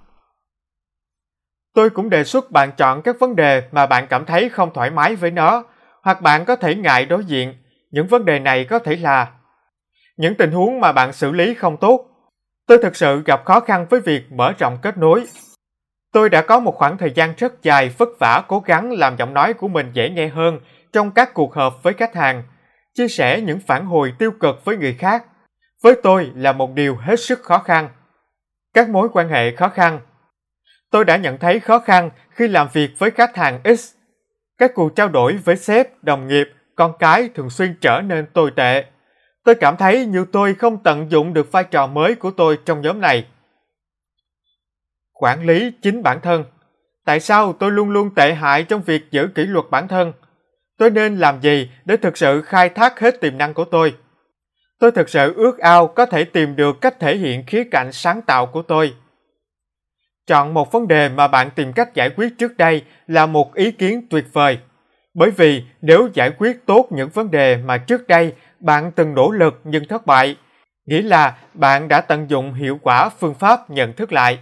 Tôi cũng đề xuất bạn chọn các vấn đề mà bạn cảm thấy không thoải mái với nó, hoặc bạn có thể ngại đối diện. Những vấn đề này có thể là những tình huống mà bạn xử lý không tốt. Tôi thực sự gặp khó khăn với việc mở rộng kết nối. Tôi đã có một khoảng thời gian rất dài vất vả cố gắng làm giọng nói của mình dễ nghe hơn trong các cuộc họp với khách hàng, chia sẻ những phản hồi tiêu cực với người khác. Với tôi là một điều hết sức khó khăn. Các mối quan hệ khó khăn Tôi đã nhận thấy khó khăn khi làm việc với khách hàng X. Các cuộc trao đổi với sếp, đồng nghiệp, con cái thường xuyên trở nên tồi tệ. Tôi cảm thấy như tôi không tận dụng được vai trò mới của tôi trong nhóm này. Quản lý chính bản thân Tại sao tôi luôn luôn tệ hại trong việc giữ kỷ luật bản thân? Tôi nên làm gì để thực sự khai thác hết tiềm năng của tôi? Tôi thực sự ước ao có thể tìm được cách thể hiện khía cạnh sáng tạo của tôi. Chọn một vấn đề mà bạn tìm cách giải quyết trước đây là một ý kiến tuyệt vời. Bởi vì nếu giải quyết tốt những vấn đề mà trước đây bạn từng nỗ lực nhưng thất bại, nghĩa là bạn đã tận dụng hiệu quả phương pháp nhận thức lại.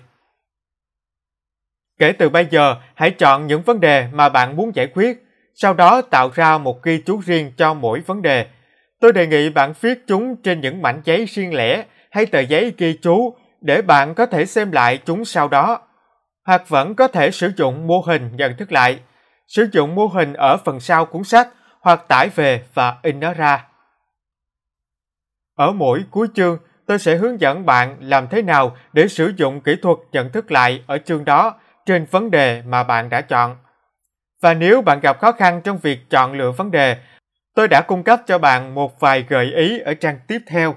Kể từ bây giờ, hãy chọn những vấn đề mà bạn muốn giải quyết, sau đó tạo ra một ghi chú riêng cho mỗi vấn đề. Tôi đề nghị bạn viết chúng trên những mảnh giấy riêng lẻ hay tờ giấy ghi chú để bạn có thể xem lại chúng sau đó. Hoặc vẫn có thể sử dụng mô hình nhận thức lại. Sử dụng mô hình ở phần sau cuốn sách hoặc tải về và in nó ra. Ở mỗi cuối chương, tôi sẽ hướng dẫn bạn làm thế nào để sử dụng kỹ thuật nhận thức lại ở chương đó trên vấn đề mà bạn đã chọn. Và nếu bạn gặp khó khăn trong việc chọn lựa vấn đề, tôi đã cung cấp cho bạn một vài gợi ý ở trang tiếp theo.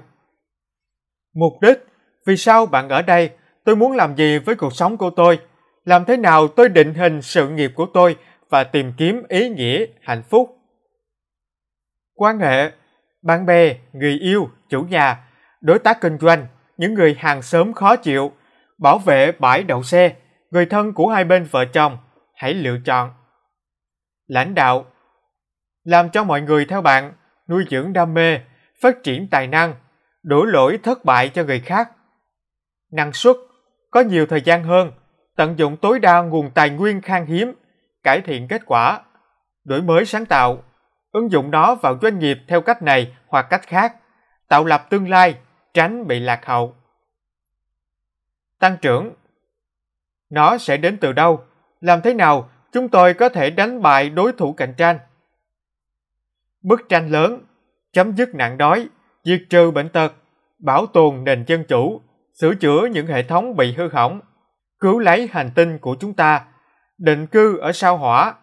Mục đích, vì sao bạn ở đây, tôi muốn làm gì với cuộc sống của tôi, làm thế nào tôi định hình sự nghiệp của tôi và tìm kiếm ý nghĩa, hạnh phúc. Quan hệ, bạn bè, người yêu, chủ nhà, đối tác kinh doanh, những người hàng xóm khó chịu, bảo vệ bãi đậu xe, người thân của hai bên vợ chồng, hãy lựa chọn. Lãnh đạo Làm cho mọi người theo bạn, nuôi dưỡng đam mê, phát triển tài năng, đổ lỗi thất bại cho người khác. Năng suất, có nhiều thời gian hơn, tận dụng tối đa nguồn tài nguyên khan hiếm, cải thiện kết quả, đổi mới sáng tạo, ứng dụng nó vào doanh nghiệp theo cách này hoặc cách khác, tạo lập tương lai, tránh bị lạc hậu. Tăng trưởng Nó sẽ đến từ đâu? Làm thế nào chúng tôi có thể đánh bại đối thủ cạnh tranh? Bức tranh lớn, chấm dứt nạn đói, diệt trừ bệnh tật, bảo tồn nền dân chủ, sửa chữa những hệ thống bị hư hỏng, cứu lấy hành tinh của chúng ta, định cư ở sao hỏa,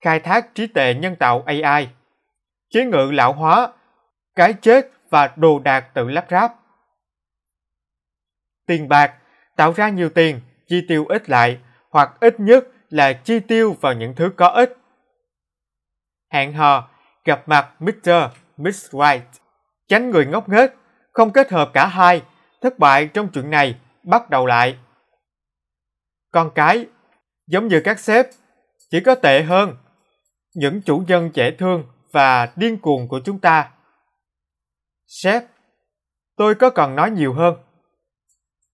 khai thác trí tuệ nhân tạo AI, chế ngự lão hóa, cái chết và đồ đạc tự lắp ráp. Tiền bạc, tạo ra nhiều tiền, chi tiêu ít lại, hoặc ít nhất là chi tiêu vào những thứ có ích. Hẹn hò, gặp mặt Mr. Miss White, tránh người ngốc nghếch, không kết hợp cả hai, thất bại trong chuyện này, bắt đầu lại. Con cái, giống như các sếp, chỉ có tệ hơn. Những chủ nhân dễ thương và điên cuồng của chúng ta. Sếp, tôi có cần nói nhiều hơn.